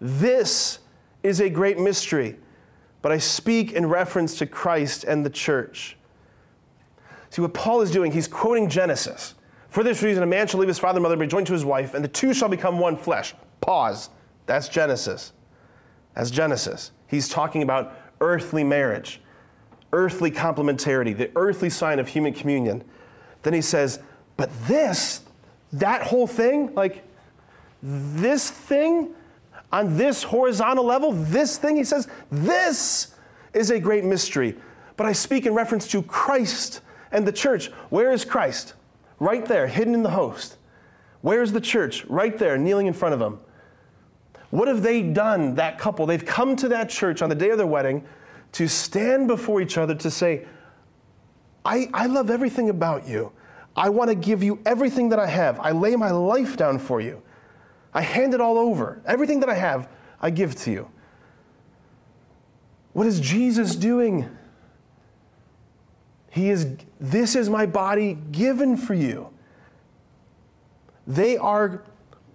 This is a great mystery, but I speak in reference to Christ and the church. See, what Paul is doing, he's quoting Genesis. For this reason, a man shall leave his father and mother and be joined to his wife, and the two shall become one flesh. Pause. That's Genesis. That's Genesis. He's talking about earthly marriage, earthly complementarity, the earthly sign of human communion. Then he says, but this, that whole thing, like this thing on this horizontal level, this thing, he says, this is a great mystery. But I speak in reference to Christ and the church. Where is Christ? Right there, hidden in the host. Where's the church? Right there, kneeling in front of him. What have they done, that couple? They've come to that church on the day of their wedding to stand before each other to say, I, I love everything about you. I want to give you everything that I have. I lay my life down for you. I hand it all over. Everything that I have, I give to you. What is Jesus doing? He is, this is my body given for you. They are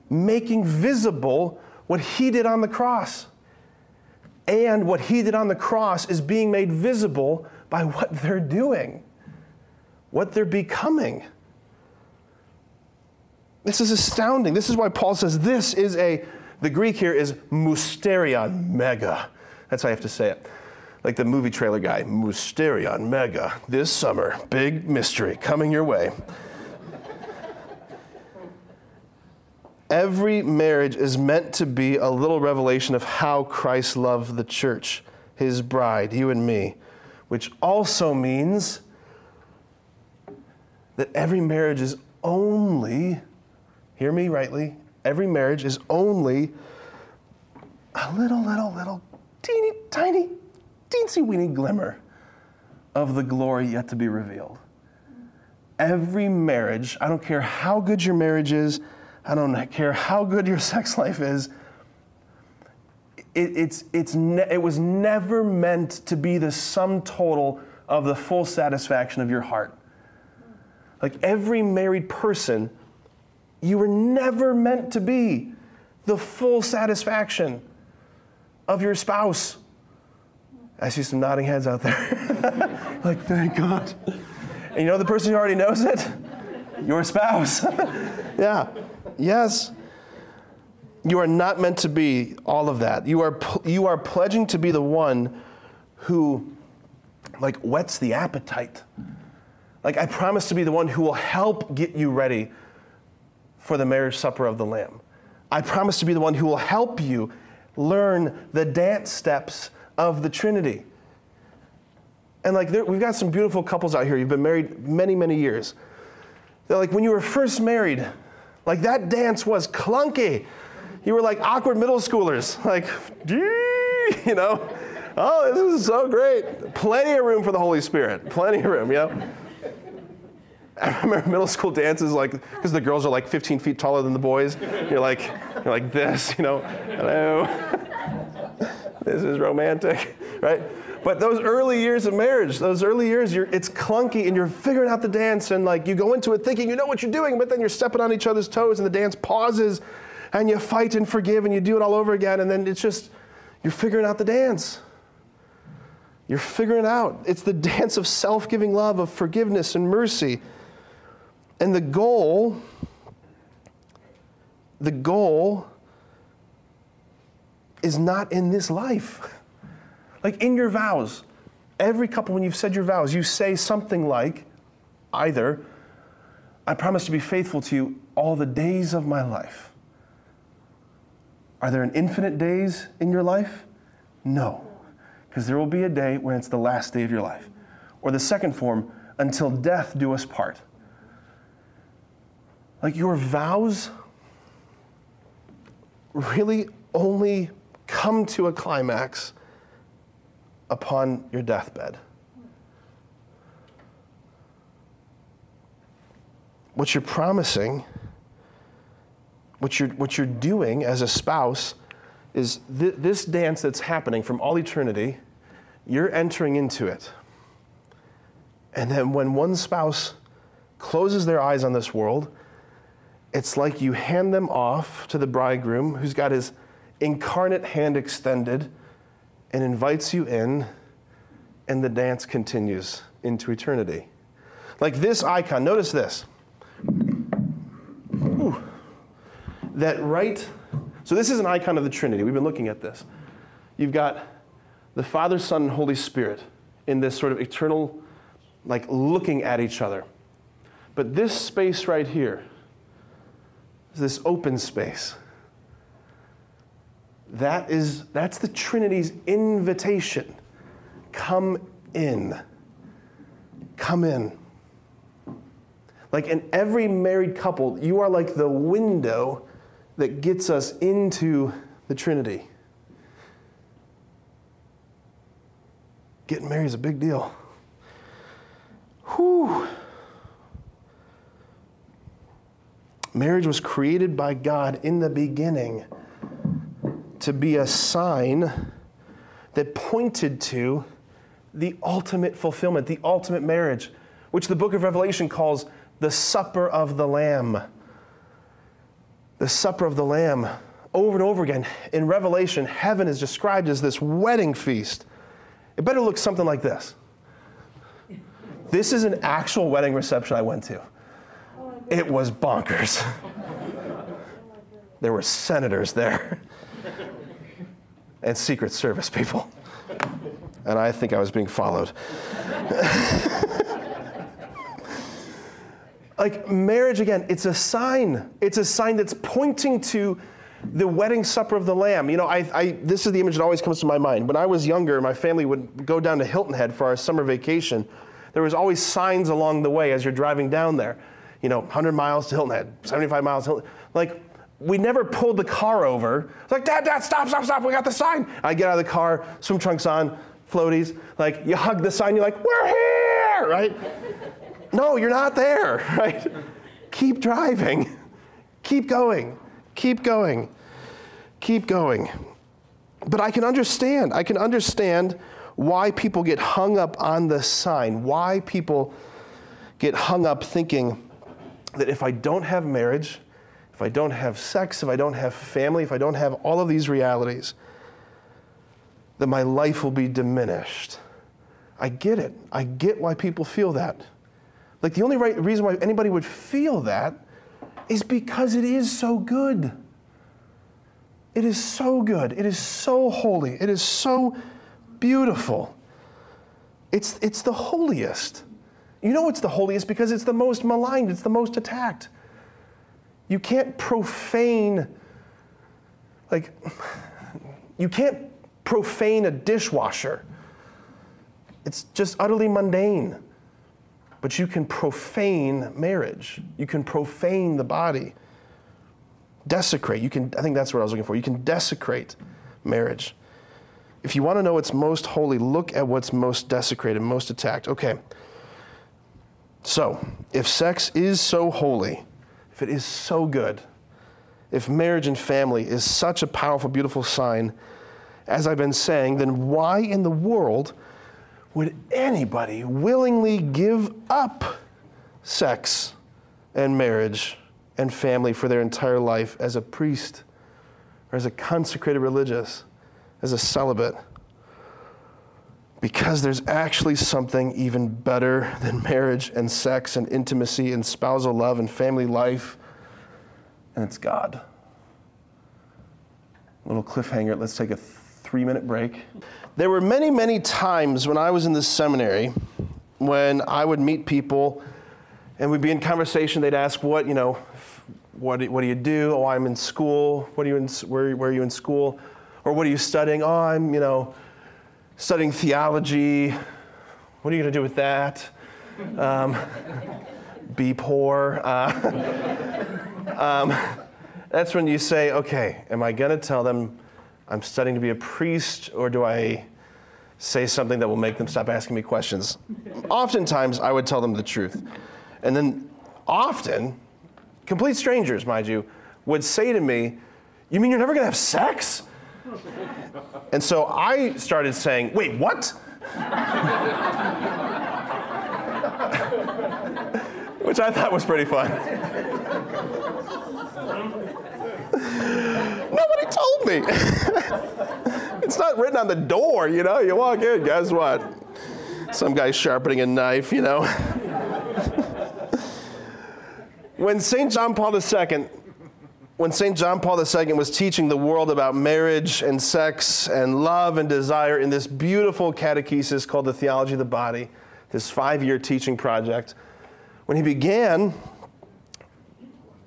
making visible what he did on the cross. And what he did on the cross is being made visible by what they're doing, what they're becoming. This is astounding. This is why Paul says this is a, the Greek here is mysterion mega. That's how I have to say it. Like the movie trailer guy, mysterion mega. This summer, big mystery coming your way. Every marriage is meant to be a little revelation of how Christ loved the church, his bride, you and me, which also means that every marriage is only, hear me rightly, every marriage is only a little, little, little, teeny, tiny, teensy weeny glimmer of the glory yet to be revealed. Every marriage, I don't care how good your marriage is, I don't care how good your sex life is. It, it's, it's ne- it was never meant to be the sum total of the full satisfaction of your heart. Like every married person, you were never meant to be the full satisfaction of your spouse. I see some nodding heads out there. like, thank God. And you know the person who already knows it? Your spouse. yeah. Yes. You are not meant to be all of that. You are, you are pledging to be the one who, like, whets the appetite Like, I promise to be the one who will help get you ready for the marriage supper of the Lamb. I promise to be the one who will help you learn the dance steps of the Trinity. And like, there, we've got some beautiful couples out here. You've been married many, many years. They're like, when you were first married, like that dance was clunky. You were like awkward middle schoolers, like, you know, oh, this is so great. Plenty of room for the Holy Spirit. Plenty of room, you know. I remember middle school dances, like, because the girls are like 15 feet taller than the boys. You're like, you're like this, you know, hello. this is romantic, right? But those early years of marriage, those early years, it's clunky and you're figuring out the dance and like you go into it thinking you know what you're doing, but then you're stepping on each other's toes and the dance pauses and you fight and forgive and you do it all over again and then it's just, you're figuring out the dance. You're figuring out. It's the dance of self giving love, of forgiveness and mercy. And the goal, the goal is not in this life. Like in your vows, every couple, when you've said your vows, you say something like either, I promise to be faithful to you all the days of my life. Are there an infinite days in your life? No, because there will be a day when it's the last day of your life. Or the second form, until death do us part. Like your vows really only come to a climax upon your deathbed. What you're promising, what you're, what you're doing as a spouse, is th- this dance that's happening from all eternity, you're entering into it. And then when one spouse closes their eyes on this world, it's like you hand them off to the bridegroom who's got his incarnate hand extended and invites you in, and the dance continues into eternity. Like this icon, notice this. Ooh. That right, so this is an icon of the Trinity. We've been looking at this. You've got the Father, Son, and Holy Spirit in this sort of eternal, like looking at each other. But this space right here, this open space, that is, that's the Trinity's invitation. Come in. Come in. Like in every married couple, you are like the window that gets us into the Trinity. Getting married is a big deal. Whew. Marriage was created by God in the beginning to be a sign that pointed to the ultimate fulfillment, the ultimate marriage, which the book of Revelation calls the supper of the Lamb. The supper of the Lamb. Over and over again in Revelation, heaven is described as this wedding feast. It better look something like this. This is an actual wedding reception I went to. It was bonkers. There were senators there and Secret Service people. And I think I was being followed. like marriage, again, it's a sign. It's a sign that's pointing to the wedding supper of the Lamb. You know, I, I, this is the image that always comes to my mind. When I was younger, my family would go down to Hilton Head for our summer vacation. There was always signs along the way as you're driving down there. You know, 100 miles to Hilton Head, 75 miles to Hilton Like, we never pulled the car over. It's like, Dad, Dad, stop, stop, stop. We got the sign. I get out of the car, swim trunks on, floaties. Like, you hug the sign, you're like, we're here, right? no, you're not there, right? Keep driving. Keep going. Keep going. Keep going. But I can understand. I can understand why people get hung up on the sign, why people get hung up thinking that if I don't have marriage, if I don't have sex, if I don't have family, if I don't have all of these realities, that my life will be diminished. I get it. I get why people feel that. Like the only right reason why anybody would feel that is because it is so good. It is so good. It is so holy. It is so beautiful. It's, it's the holiest. You know it's the holiest because it's the most maligned, it's the most attacked. You can't profane, like, you can't profane a dishwasher. It's just utterly mundane. But you can profane marriage. You can profane the body. Desecrate. You can, I think that's what I was looking for. You can desecrate marriage. If you want to know what's most holy, look at what's most desecrated, most attacked. Okay. So, if sex is so holy, if it is so good, if marriage and family is such a powerful, beautiful sign, as I've been saying, then why in the world would anybody willingly give up sex and marriage and family for their entire life as a priest or as a consecrated religious, as a celibate? Because there's actually something even better than marriage and sex and intimacy and spousal love and family life, and it's God. Little cliffhanger. Let's take a three minute break. There were many, many times when I was in the seminary when I would meet people and we'd be in conversation. They'd ask, What, you know, what, what do you do? Oh, I'm in school. What are you in, where, where are you in school? Or what are you studying? Oh, I'm, you know, studying theology. What are you going to do with that? Um, be poor. Uh, um, that's when you say, okay, am I going to tell them I'm studying to be a priest, or do I say something that will make them stop asking me questions? Oftentimes, I would tell them the truth. And then often, complete strangers, mind you, would say to me, You mean you're never going to have sex? And so I started saying, Wait, what? Which I thought was pretty fun. Nobody told me. it's not written on the door, you know. You walk in, guess what? Some guy sharpening a knife, you know. when St. John Paul II when St. John Paul II was teaching the world about marriage and sex and love and desire in this beautiful catechesis called the Theology of the Body, this five year teaching project, when he began,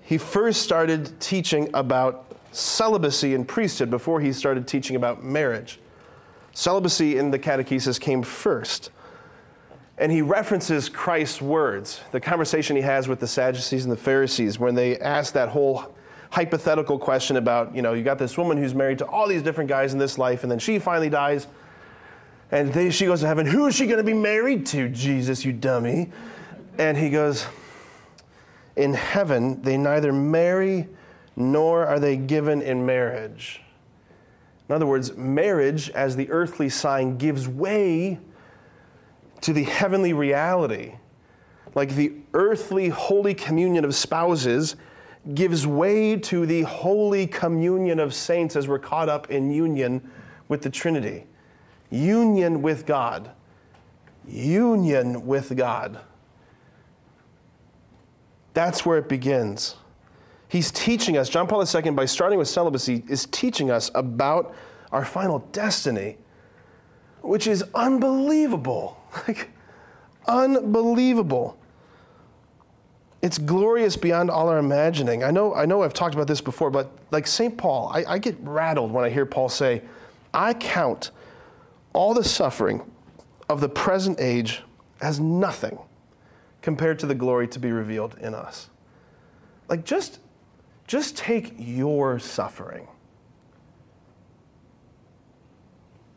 he first started teaching about celibacy and priesthood before he started teaching about marriage. Celibacy in the catechesis came first. And he references Christ's words, the conversation he has with the Sadducees and the Pharisees when they ask that whole hypothetical question about, you know, you got this woman who's married to all these different guys in this life, and then she finally dies, and they, she goes to heaven. Who is she going to be married to? Jesus, you dummy. And he goes, In heaven, they neither marry nor are they given in marriage. In other words, marriage as the earthly sign gives way to the heavenly reality. Like the earthly holy communion of spouses gives way to the holy communion of saints as we're caught up in union with the Trinity. Union with God. Union with God. That's where it begins. He's teaching us, John Paul II, by starting with celibacy, is teaching us about our final destiny, which is unbelievable. Like, unbelievable. It's glorious beyond all our imagining. I know, I know I've talked about this before, but like St. Paul, I, I get rattled when I hear Paul say, I count all the suffering of the present age as nothing compared to the glory to be revealed in us. Like, just, just take your suffering.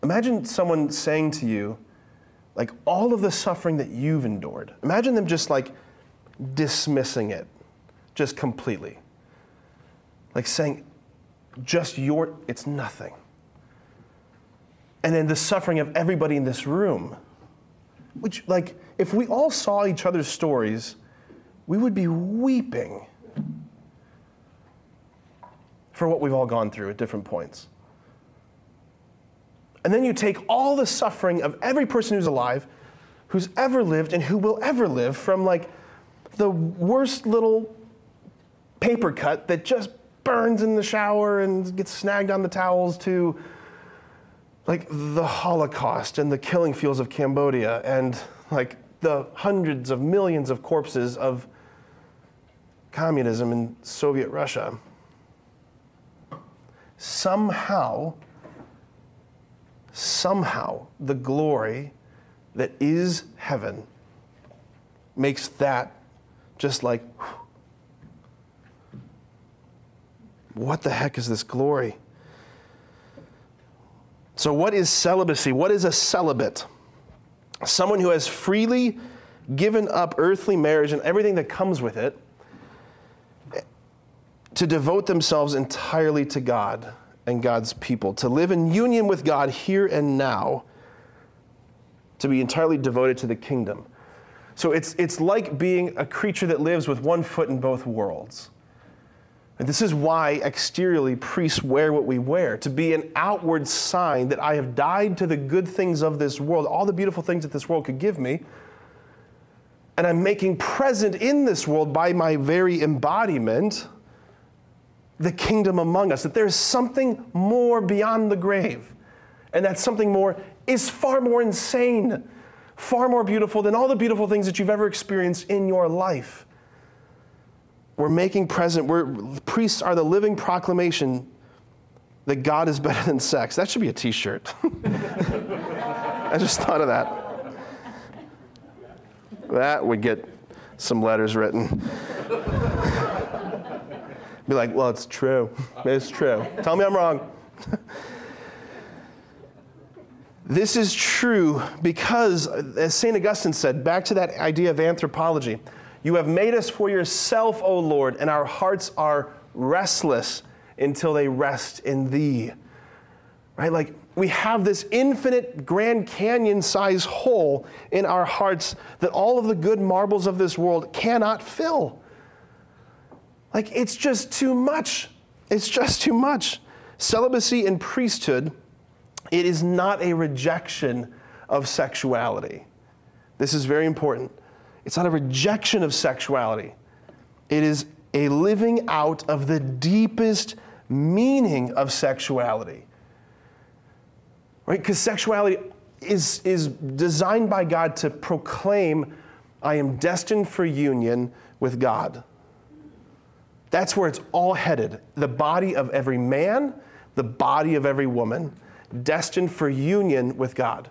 Imagine someone saying to you, like, all of the suffering that you've endured. Imagine them just like dismissing it, just completely. Like saying, just your, it's nothing. And then the suffering of everybody in this room. Which, like, if we all saw each other's stories, we would be weeping for what we've all gone through at different points. And then you take all the suffering of every person who's alive, who's ever lived, and who will ever live from like the worst little paper cut that just burns in the shower and gets snagged on the towels to like the Holocaust and the killing fields of Cambodia and like the hundreds of millions of corpses of communism in Soviet Russia. Somehow, somehow, the glory that is heaven makes that just like, what the heck is this glory? So, what is celibacy? What is a celibate? Someone who has freely given up earthly marriage and everything that comes with it to devote themselves entirely to God and God's people, to live in union with God here and now, to be entirely devoted to the kingdom. So it's, it's like being a creature that lives with one foot in both worlds. And this is why exteriorly priests wear what we wear, to be an outward sign that I have died to the good things of this world, all the beautiful things that this world could give me. And I'm making present in this world by my very embodiment the kingdom among us, that there's something more beyond the grave. And that something more is far more insane, far more beautiful than all the beautiful things that you've ever experienced in your life. We're making present, we're, priests are the living proclamation that God is better than sex. That should be a t shirt. I just thought of that. That would get some letters written. Be like, well, it's true. It's true. Tell me I'm wrong. this is true because, as St. Augustine said, back to that idea of anthropology, you have made us for yourself, O Lord, and our hearts are restless until they rest in thee. Right? Like we have this infinite Grand Canyon size hole in our hearts that all of the good marbles of this world cannot fill. Like, it's just too much. It's just too much. Celibacy and priesthood, it is not a rejection of sexuality. This is very important. It's not a rejection of sexuality, it is a living out of the deepest meaning of sexuality. Right? Because sexuality is, is designed by God to proclaim, I am destined for union with God. That's where it's all headed. The body of every man, the body of every woman, destined for union with God.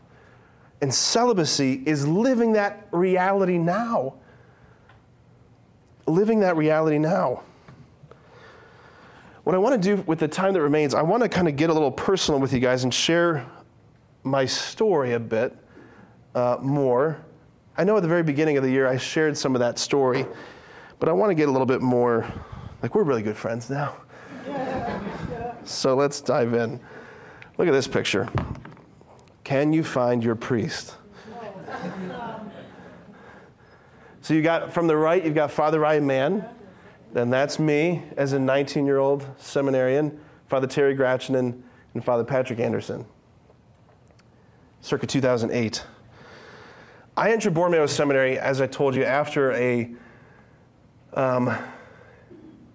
And celibacy is living that reality now. Living that reality now. What I want to do with the time that remains, I want to kind of get a little personal with you guys and share my story a bit uh, more. I know at the very beginning of the year I shared some of that story, but I want to get a little bit more like, we're really good friends now. so let's dive in. Look at this picture. Can you find your priest? So you got from the right, you've got Father Ryan Mann. Then that's me as a 19 year old seminarian, Father Terry Gratchinen, and Father Patrick Anderson. Circa 2008. I entered Borromeo Seminary, as I told you, after a um,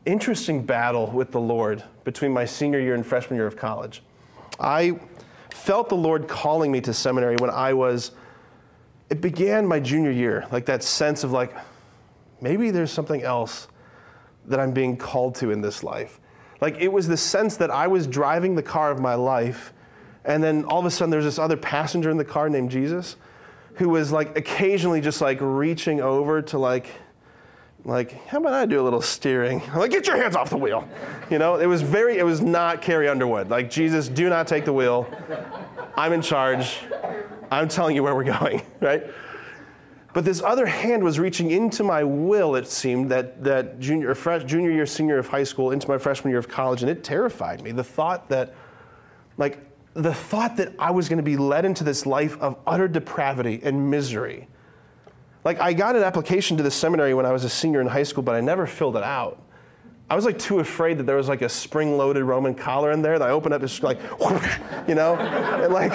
interesting battle with the Lord between my senior year and freshman year of college. I felt the Lord calling me to seminary when I was, it began my junior year, like that sense of like, maybe there's something else that I'm being called to in this life. Like it was the sense that I was driving the car of my life, and then all of a sudden there's this other passenger in the car named Jesus who was like occasionally just like reaching over to like like, how about I do a little steering? I'm like, get your hands off the wheel. You know, it was very, it was not Carrie Underwood. Like, Jesus, do not take the wheel. I'm in charge. I'm telling you where we're going, right? But this other hand was reaching into my will, it seemed, that, that junior, fresh, junior year, senior of high school, into my freshman year of college, and it terrified me. The thought that, like, the thought that I was going to be led into this life of utter depravity and misery like, I got an application to the seminary when I was a senior in high school, but I never filled it out. I was like too afraid that there was like a spring-loaded Roman collar in there that I opened up, it's like, whoosh, you know, and like,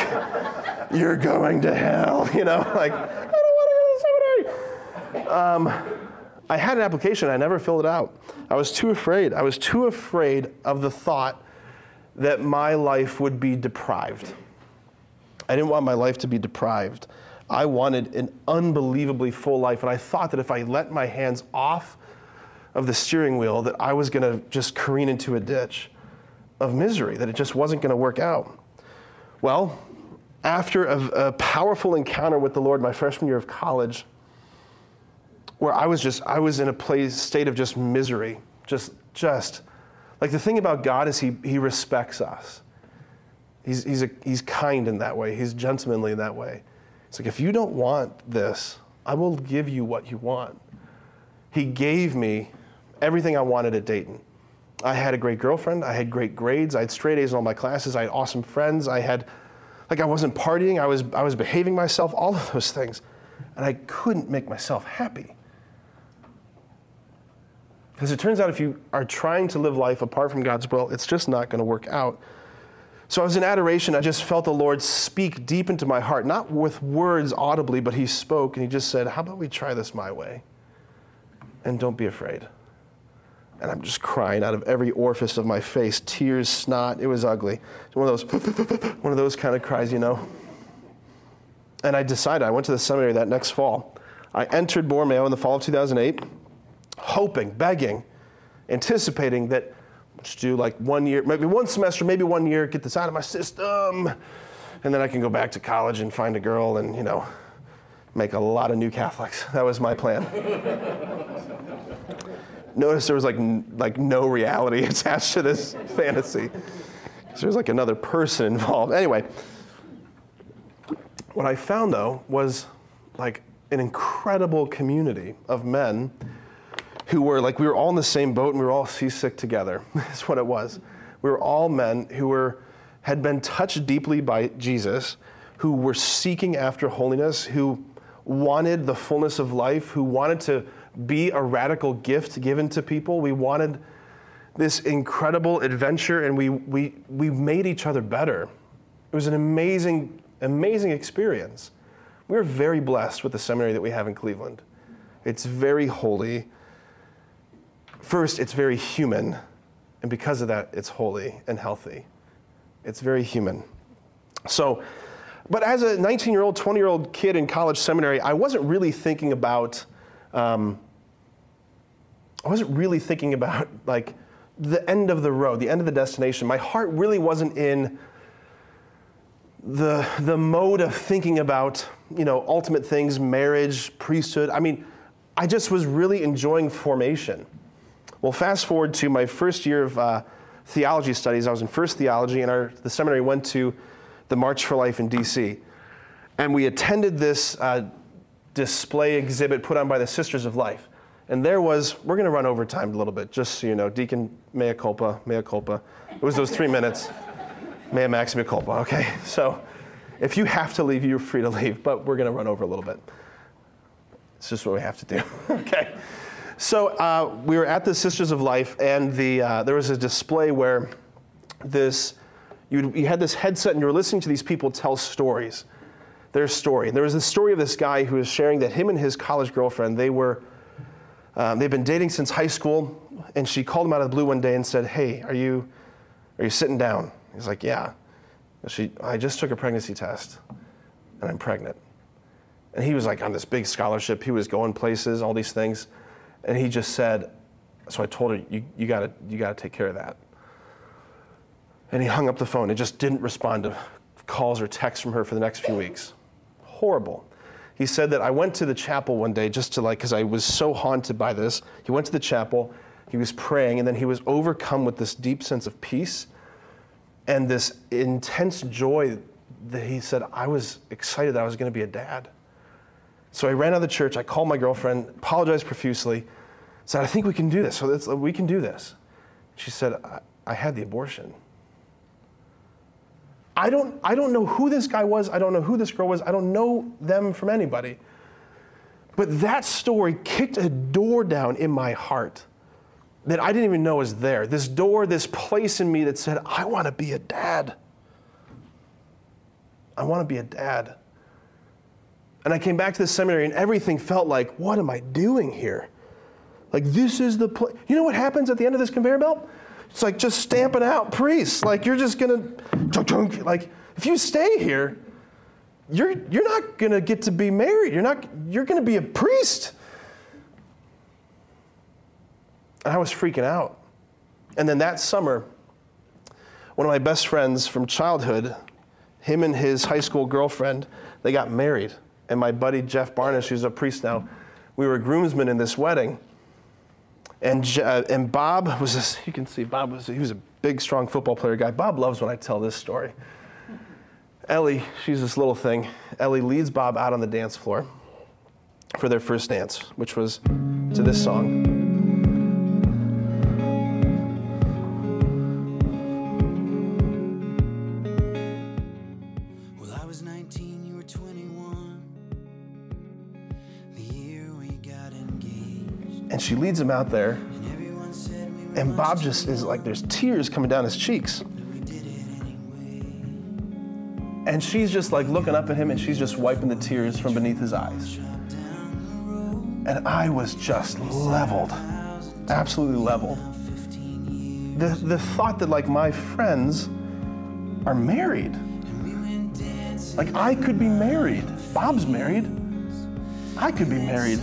you're going to hell, you know, like, I don't want to go to the seminary. Um, I had an application, I never filled it out. I was too afraid. I was too afraid of the thought that my life would be deprived. I didn't want my life to be deprived. I wanted an unbelievably full life, and I thought that if I let my hands off of the steering wheel, that I was going to just careen into a ditch of misery, that it just wasn't going to work out. Well, after a, a powerful encounter with the Lord my freshman year of college, where I was just, I was in a place, state of just misery, just, just. Like the thing about God is he, he respects us. He's, he's, a, he's kind in that way. He's gentlemanly in that way. It's like, if you don't want this, I will give you what you want. He gave me everything I wanted at Dayton. I had a great girlfriend. I had great grades. I had straight A's in all my classes. I had awesome friends. I had, like, I wasn't partying. I was, I was behaving myself, all of those things. And I couldn't make myself happy. Because it turns out if you are trying to live life apart from God's will, it's just not going to work out. So I was in adoration. I just felt the Lord speak deep into my heart, not with words audibly, but He spoke and He just said, How about we try this my way? And don't be afraid. And I'm just crying out of every orifice of my face, tears, snot. It was ugly. One of those, one of those kind of cries, you know. And I decided, I went to the seminary that next fall. I entered Borromeo in the fall of 2008 hoping, begging, anticipating that just do like one year, maybe one semester, maybe one year, get this out of my system, and then I can go back to college and find a girl and, you know, make a lot of new Catholics. That was my plan. Notice there was like, like no reality attached to this fantasy. Because there's like another person involved. Anyway, what I found though was like an incredible community of men who were like, we were all in the same boat and we were all seasick together. That's what it was. We were all men who were, had been touched deeply by Jesus, who were seeking after holiness, who wanted the fullness of life, who wanted to be a radical gift given to people. We wanted this incredible adventure and we, we, we made each other better. It was an amazing, amazing experience. We are very blessed with the seminary that we have in Cleveland. It's very holy. First, it's very human, and because of that, it's holy and healthy. It's very human. So, but as a 19 year old, 20 year old kid in college seminary, I wasn't really thinking about, um, I wasn't really thinking about like the end of the road, the end of the destination. My heart really wasn't in the, the mode of thinking about, you know, ultimate things, marriage, priesthood. I mean, I just was really enjoying formation. Well, fast forward to my first year of uh, theology studies. I was in first theology, and our, the seminary went to the March for Life in D.C. And we attended this uh, display exhibit put on by the Sisters of Life. And there was, we're going to run over time a little bit, just so you know, Deacon mea culpa, mea culpa. It was those three minutes. Mea maxima culpa, okay? So if you have to leave, you're free to leave, but we're going to run over a little bit. It's just what we have to do, okay? So uh, we were at the Sisters of Life, and the, uh, there was a display where this, you, had this headset and you were listening to these people tell stories, their story. And there was the story of this guy who was sharing that him and his college girlfriend, they were, um, they've been dating since high school, and she called him out of the blue one day and said, hey, are you, are you sitting down? He's like, yeah. She, I just took a pregnancy test, and I'm pregnant. And he was like on this big scholarship. He was going places, all these things. And he just said, so I told her, you, you gotta, you gotta take care of that. And he hung up the phone and just didn't respond to calls or texts from her for the next few weeks. Horrible. He said that I went to the chapel one day just to like, because I was so haunted by this. He went to the chapel, he was praying, and then he was overcome with this deep sense of peace and this intense joy that he said, I was excited that I was going to be a dad. So I ran out of the church. I called my girlfriend, apologized profusely, said, I think we can do this. So we can do this. She said, I, I had the abortion. I don't, I don't know who this guy was. I don't know who this girl was. I don't know them from anybody. But that story kicked a door down in my heart that I didn't even know was there. This door, this place in me that said, I want to be a dad. I want to be a dad. And I came back to the seminary and everything felt like, what am I doing here? Like, this is the place. You know what happens at the end of this conveyor belt? It's like just stamping out priests. Like, you're just going to, like, if you stay here, you're, you're not going to get to be married. You're, not, you're going to be a priest. And I was freaking out. And then that summer, one of my best friends from childhood, him and his high school girlfriend, they got married. And my buddy Jeff Barnish, who's a priest now, we were groomsmen in this wedding. And, uh, and Bob was this, you can see Bob was, he was a big, strong football player guy. Bob loves when I tell this story. Ellie, she's this little thing. Ellie leads Bob out on the dance floor for their first dance, which was to this song. She leads him out there. And Bob just is like, there's tears coming down his cheeks. And she's just like looking up at him and she's just wiping the tears from beneath his eyes. And I was just leveled, absolutely leveled. The, the thought that like my friends are married. Like I could be married. Bob's married. I could be married.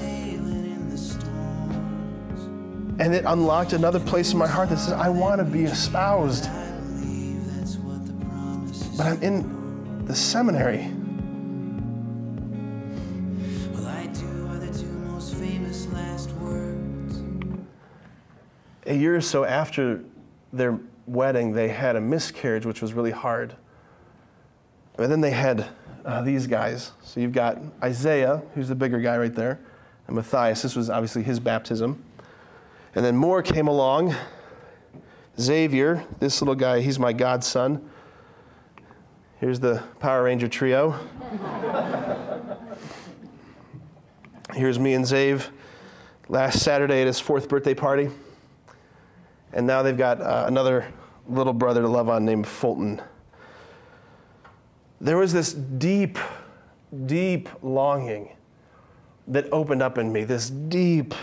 And it unlocked another place in my heart that says, I want to be espoused. But I'm in the seminary. Well, I do are the two most famous last words. A year or so after their wedding, they had a miscarriage, which was really hard. And then they had uh, these guys. So you've got Isaiah, who's the bigger guy right there, and Matthias. This was obviously his baptism. And then more came along. Xavier, this little guy, he's my godson. Here's the Power Ranger trio. Here's me and Zave last Saturday at his fourth birthday party. And now they've got uh, another little brother to love on named Fulton. There was this deep, deep longing that opened up in me, this deep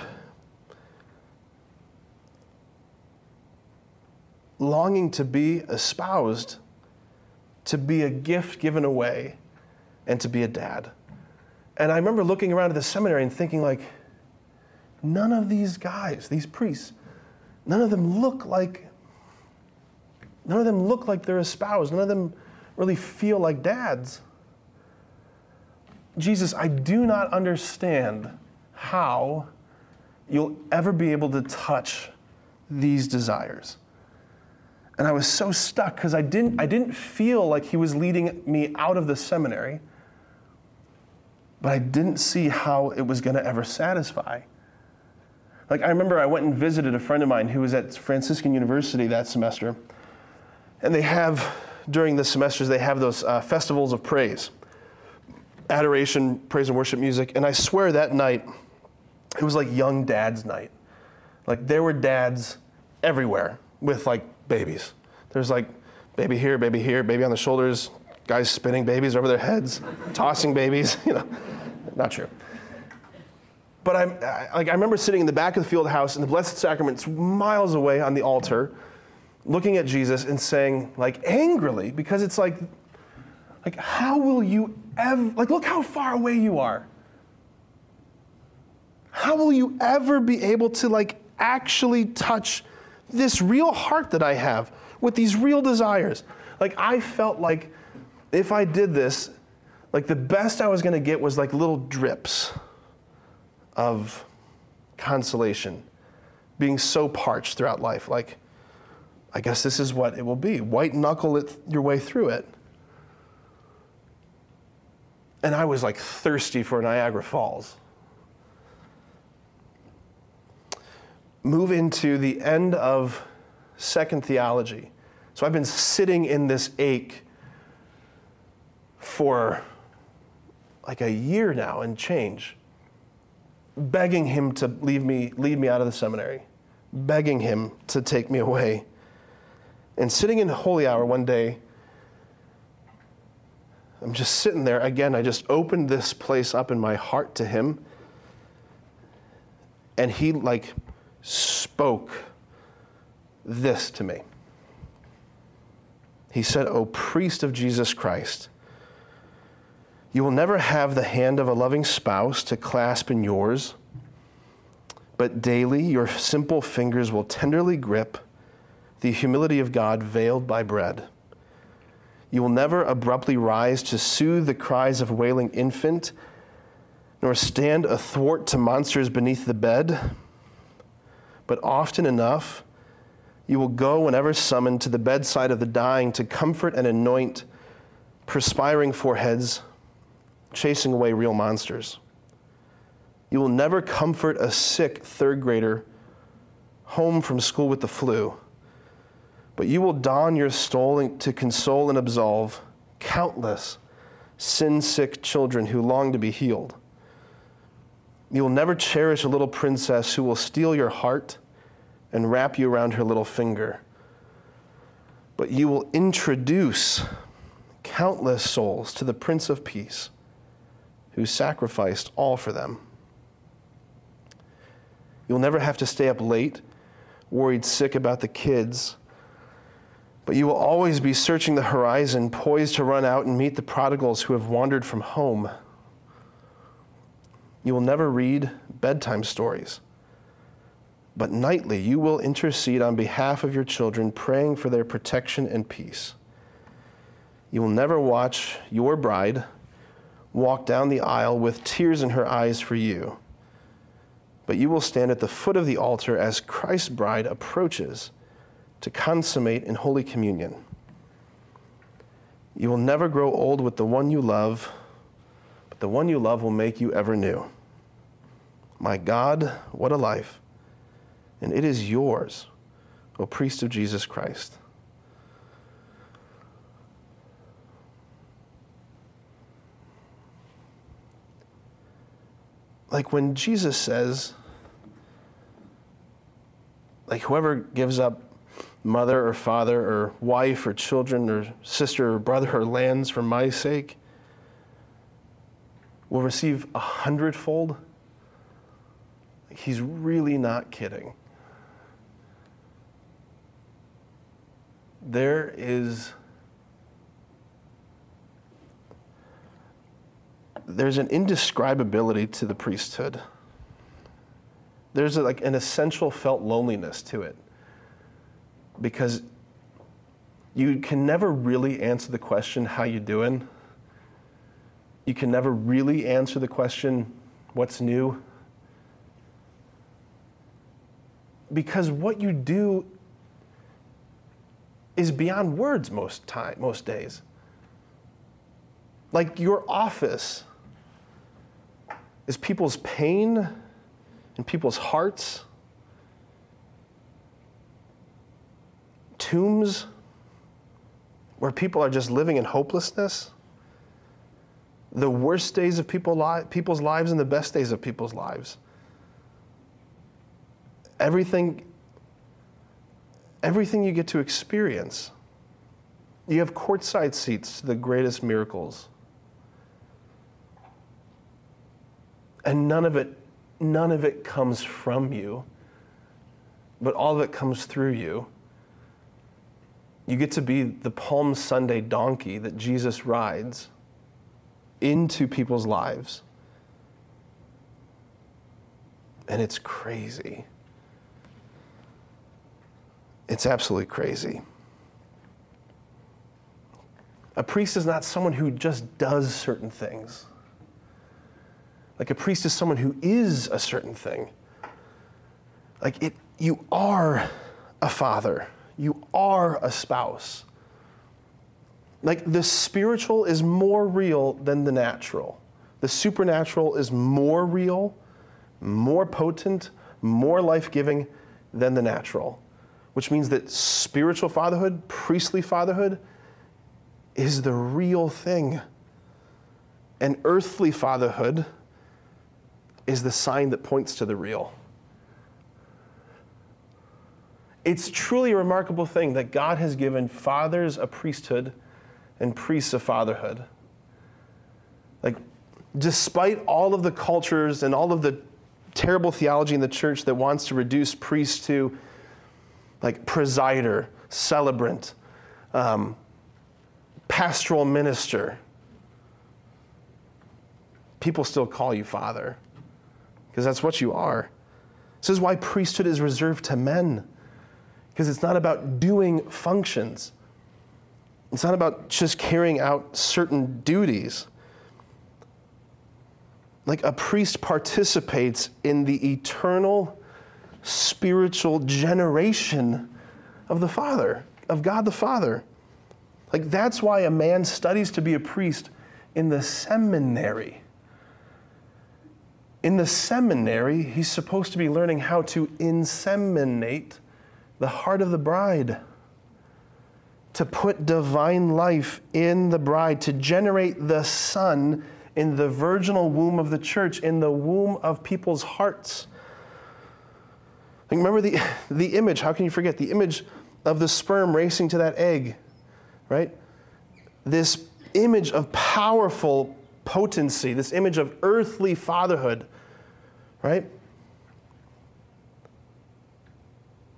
longing to be espoused, to be a gift given away, and to be a dad. And I remember looking around at the seminary and thinking, like, none of these guys, these priests, none of them look like none of them look like they're espoused. None of them really feel like dads. Jesus, I do not understand how you'll ever be able to touch these desires. And I was so stuck because I didn't, I didn't feel like he was leading me out of the seminary, but I didn't see how it was going to ever satisfy. Like, I remember I went and visited a friend of mine who was at Franciscan University that semester, and they have, during the semesters, they have those uh, festivals of praise adoration, praise and worship music. And I swear that night, it was like young dad's night. Like, there were dads everywhere with like babies. There's like baby here, baby here, baby on the shoulders, guys spinning babies over their heads, tossing babies, you know, not true. But I'm, I, like, I remember sitting in the back of the field house and the Blessed Sacrament's miles away on the altar, looking at Jesus and saying, like, angrily, because it's like, like, how will you ever, like, look how far away you are. How will you ever be able to, like, actually touch this real heart that I have with these real desires? Like, I felt like if I did this, like, the best I was going to get was like little drips of consolation, being so parched throughout life. Like, I guess this is what it will be white knuckle it your way through it. And I was like thirsty for Niagara Falls. Move into the end of second theology. So I've been sitting in this ache for like a year now and change, begging him to leave me, lead me out of the seminary, begging him to take me away. And sitting in holy hour one day, I'm just sitting there. Again, I just opened this place up in my heart to him. And he, like, spoke this to me. He said, O priest of Jesus Christ, You will never have the hand of a loving spouse to clasp in yours, but daily your simple fingers will tenderly grip the humility of God veiled by bread. You will never abruptly rise to soothe the cries of wailing infant, nor stand athwart to monsters beneath the bed. But often enough, you will go whenever summoned to the bedside of the dying to comfort and anoint perspiring foreheads, chasing away real monsters. You will never comfort a sick third grader home from school with the flu, but you will don your stole to console and absolve countless sin sick children who long to be healed. You will never cherish a little princess who will steal your heart and wrap you around her little finger. But you will introduce countless souls to the Prince of Peace who sacrificed all for them. You'll never have to stay up late, worried sick about the kids, but you will always be searching the horizon, poised to run out and meet the prodigals who have wandered from home. You will never read bedtime stories but nightly you will intercede on behalf of your children, praying for their protection and peace. You will never watch your bride walk down the aisle with tears in her eyes for you, but you will stand at the foot of the altar as Christ's bride approaches to consummate in Holy Communion. You will never grow old with the one you love, the one you love will make you ever new. My God, what a life! and it is yours, O priest of Jesus Christ. Like when Jesus says, like whoever gives up mother or father or wife or children or sister or brother or lands for my sake will receive a hundredfold. He's really not kidding. there is there's an indescribability to the priesthood. There's a, like an essential felt loneliness to it because you can never really answer the question how you doing. You can never really answer the question what's new because what you do is beyond words most time most days. Like your office is people's pain and people's hearts. Tombs where people are just living in hopelessness. The worst days of people's lives and the best days of people's lives. Everything everything you get to experience. You have courtside seats to the greatest miracles. And none of it none of it comes from you, but all of it comes through you. You get to be the Palm Sunday donkey that Jesus rides into people's lives. And it's crazy. It's absolutely crazy. A priest is not someone who just does certain things. Like a priest is someone who is a certain thing. Like it, you are a father, you are a spouse. Like the spiritual is more real than the natural. The supernatural is more real, more potent, more life giving than the natural which means that spiritual fatherhood, priestly fatherhood, is the real thing. And earthly fatherhood is the sign that points to the real. It's truly a remarkable thing that God has given fathers a priesthood and priests of fatherhood. Like, despite all of the cultures and all of the terrible theology in the church that wants to reduce priests to like presider, celebrant, um, pastoral minister. people still call you father because that's what you are. This is why priesthood is reserved to men because it's not about doing functions. It's not about just carrying out certain duties. Like a priest participates in the eternal spiritual generation of the Father, of God the Father. Like that's why a man studies to be a priest in the seminary. In the seminary, he's supposed to be learning how to inseminate the heart of the bride, to put divine life in the bride, to generate the Son in the virginal womb of the church, in the womb of people's hearts. Like remember the, the image, how can you forget? The image of the sperm racing to that egg, right? This image of powerful potency, this image of earthly fatherhood, right?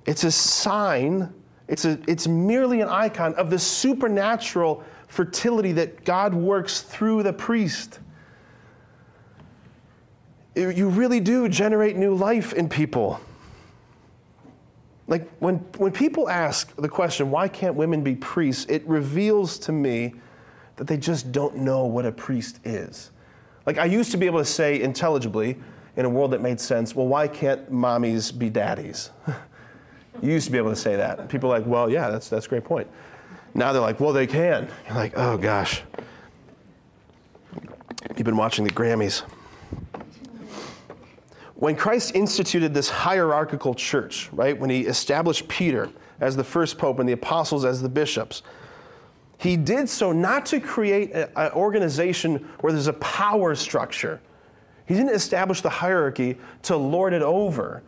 It's a sign, it's, a, it's merely an icon of the supernatural fertility that God works through the priest. You really do generate new life in people. Like when, when people ask the question, why can't women be priests? It reveals to me that they just don't know what a priest is. Like I used to be able to say intelligibly in a world that made sense, well, why can't mommies be daddies? you used to be able to say that. People are like, well, yeah, that's, that's a great point. Now they're like, well, they can. You're like, oh gosh. You've been watching the Grammys. When Christ instituted this hierarchical church, right, when he established Peter as the first pope and the apostles as the bishops, he did so not to create an organization where there's a power structure. He didn't establish the hierarchy to lord it over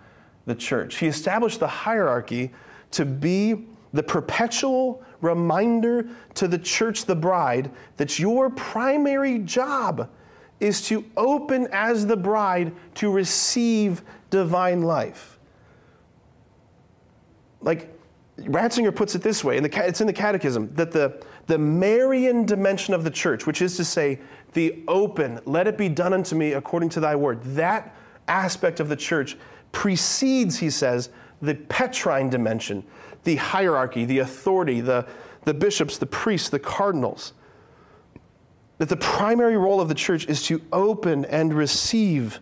the church. He established the hierarchy to be the perpetual reminder to the church, the bride, that your primary job is to open as the bride to receive divine life. Like Ratzinger puts it this way, the, it's in the Catechism, that the, the Marian dimension of the church, which is to say, the open, let it be done unto me according to thy word, that aspect of the church precedes, he says, the Petrine dimension, the hierarchy, the authority, the, the bishops, the priests, the cardinals that the primary role of the church is to open and receive.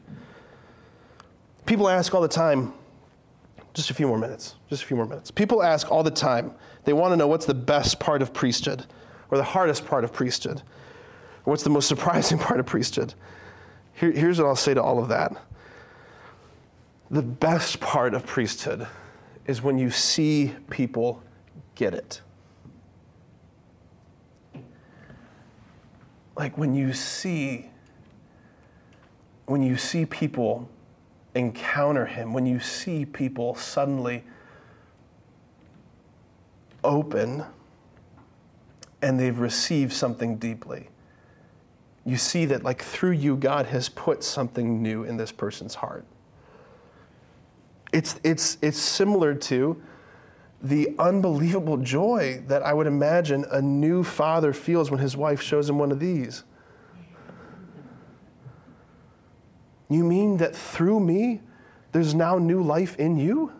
People ask all the time, just a few more minutes, just a few more minutes. People ask all the time, they want to know what's the best part of priesthood or the hardest part of priesthood or what's the most surprising part of priesthood. Here, here's what I'll say to all of that. The best part of priesthood is when you see people get it. like when you see when you see people encounter him when you see people suddenly open and they've received something deeply you see that like through you god has put something new in this person's heart it's it's it's similar to the unbelievable joy that I would imagine a new father feels when his wife shows him one of these. You mean that through me, there's now new life in you?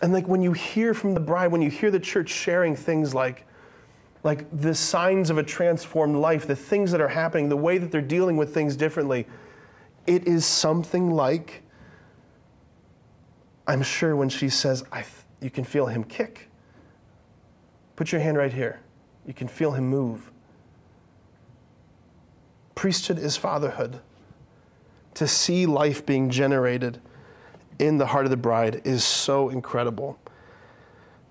And like when you hear from the bride, when you hear the church sharing things like, like the signs of a transformed life, the things that are happening, the way that they're dealing with things differently, it is something like I'm sure when she says, you can feel him kick. Put your hand right here. You can feel him move. Priesthood is fatherhood. To see life being generated in the heart of the bride is so incredible.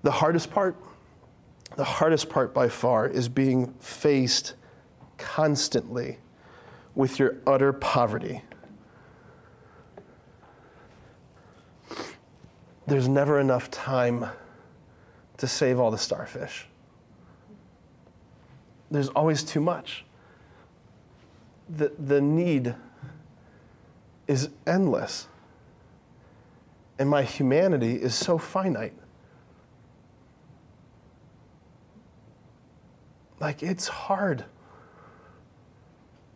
The hardest part, the hardest part by far, is being faced constantly with your utter poverty there's never enough time to save all the starfish. There's always too much. The, the need is endless. And my humanity is so finite. Like, it's hard.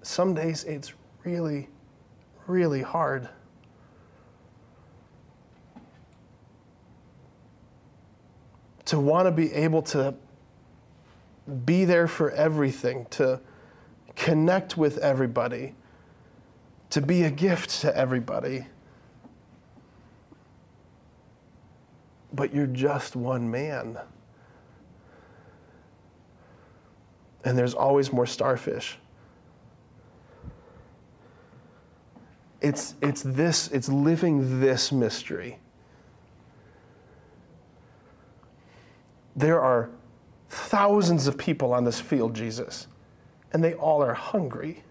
Some days it's really, really hard. To want to be able to be there for everything, to connect with everybody, to be a gift to everybody. But you're just one man. And there's always more starfish. It's, it's this, it's living this mystery. There are thousands of people on this field, Jesus, and they all are hungry.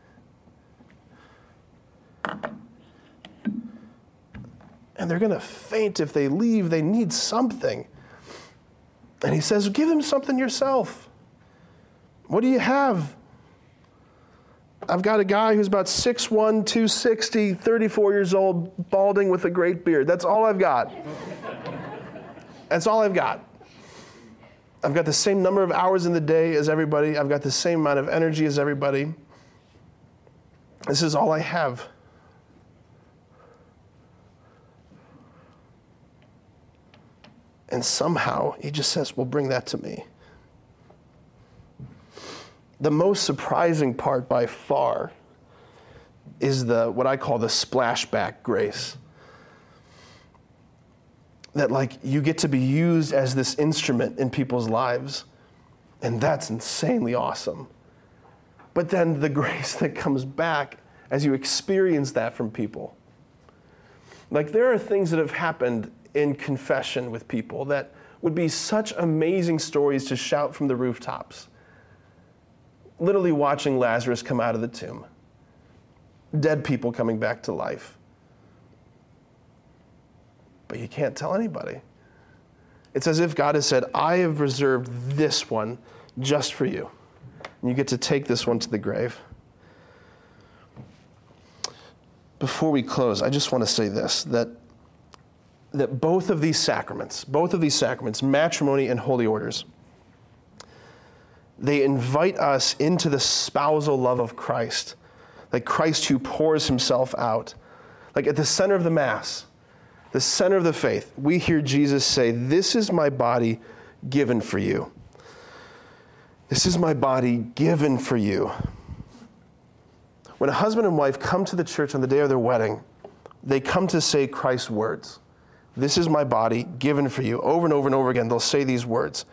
And they're going to faint if they leave. They need something. And he says, Give them something yourself. What do you have? I've got a guy who's about 6'1, 260, 34 years old, balding with a great beard. That's all I've got. That's all I've got. I've got the same number of hours in the day as everybody. I've got the same amount of energy as everybody. This is all I have. And somehow he just says, Well, bring that to me. The most surprising part by far is the what I call the splashback grace. That like you get to be used as this instrument in people's lives. And that's insanely awesome. But then the grace that comes back as you experience that from people. Like there are things that have happened in confession with people that would be such amazing stories to shout from the rooftops literally watching Lazarus come out of the tomb, dead people coming back to life. But you can't tell anybody. It's as if God has said, I have reserved this one just for you. And you get to take this one to the grave. Before we close, I just want to say this that, that both of these sacraments, both of these sacraments, matrimony and holy orders, they invite us into the spousal love of Christ, like Christ who pours himself out. Like at the center of the Mass, the center of the faith, we hear Jesus say, This is my body given for you. This is my body given for you. When a husband and wife come to the church on the day of their wedding, they come to say Christ's words. This is my body given for you. Over and over and over again, they'll say these words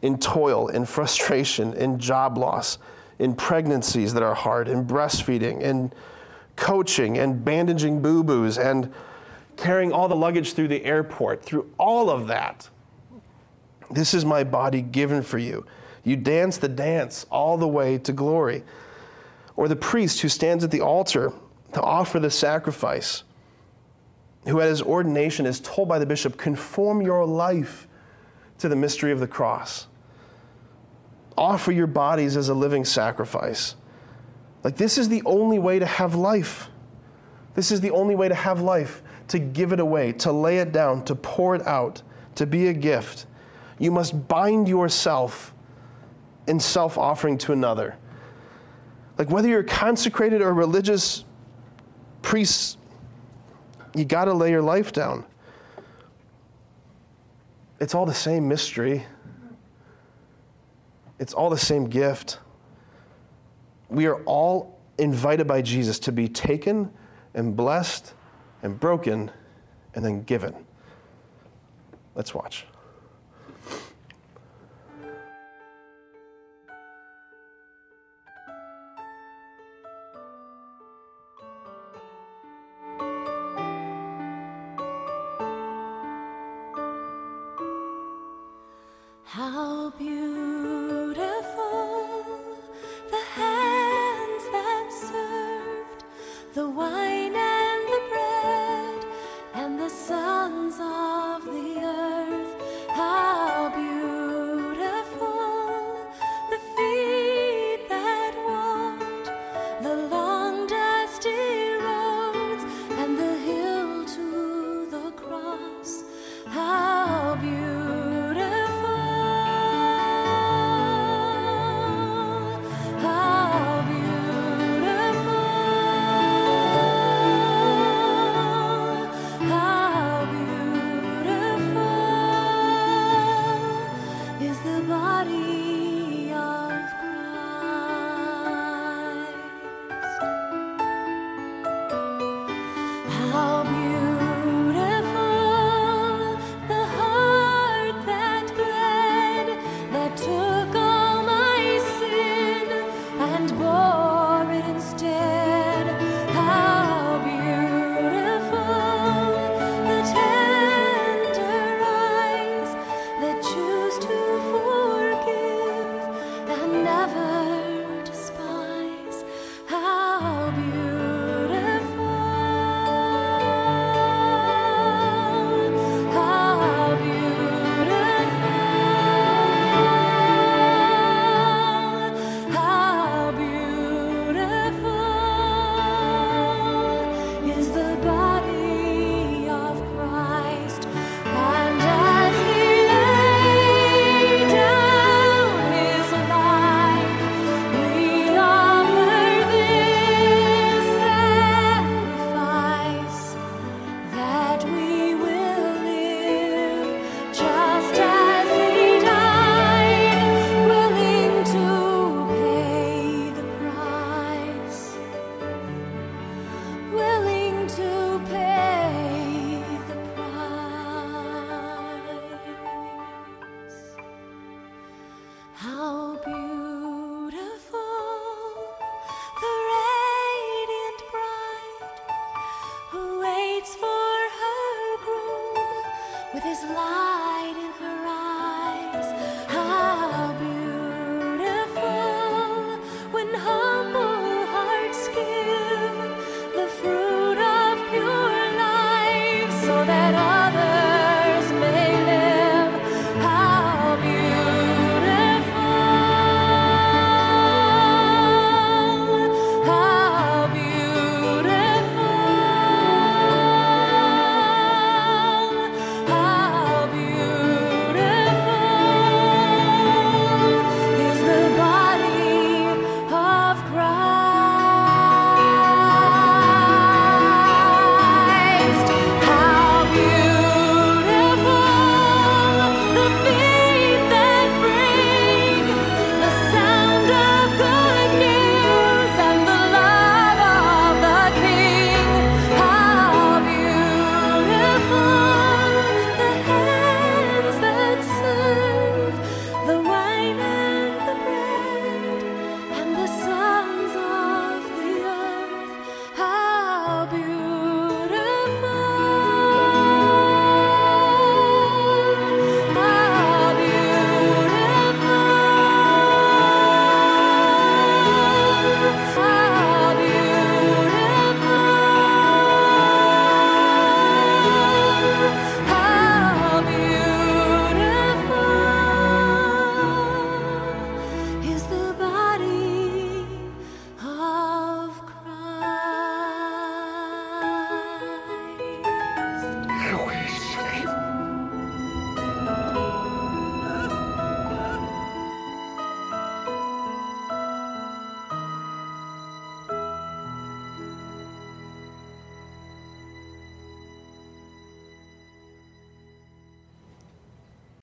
in toil, in frustration, in job loss, in pregnancies that are hard, in breastfeeding, in coaching, and bandaging boo boos, and carrying all the luggage through the airport, through all of that. This is my body given for you. You dance the dance all the way to glory. Or the priest who stands at the altar to offer the sacrifice, who at his ordination is told by the bishop, conform your life to the mystery of the cross offer your bodies as a living sacrifice. Like, this is the only way to have life. This is the only way to have life to give it away, to lay it down, to pour it out, to be a gift. You must bind yourself in self offering to another. Like, whether you're consecrated or religious priests, you got to lay your life down. It's all the same mystery. It's all the same gift. We are all invited by Jesus to be taken and blessed and broken and then given. Let's watch.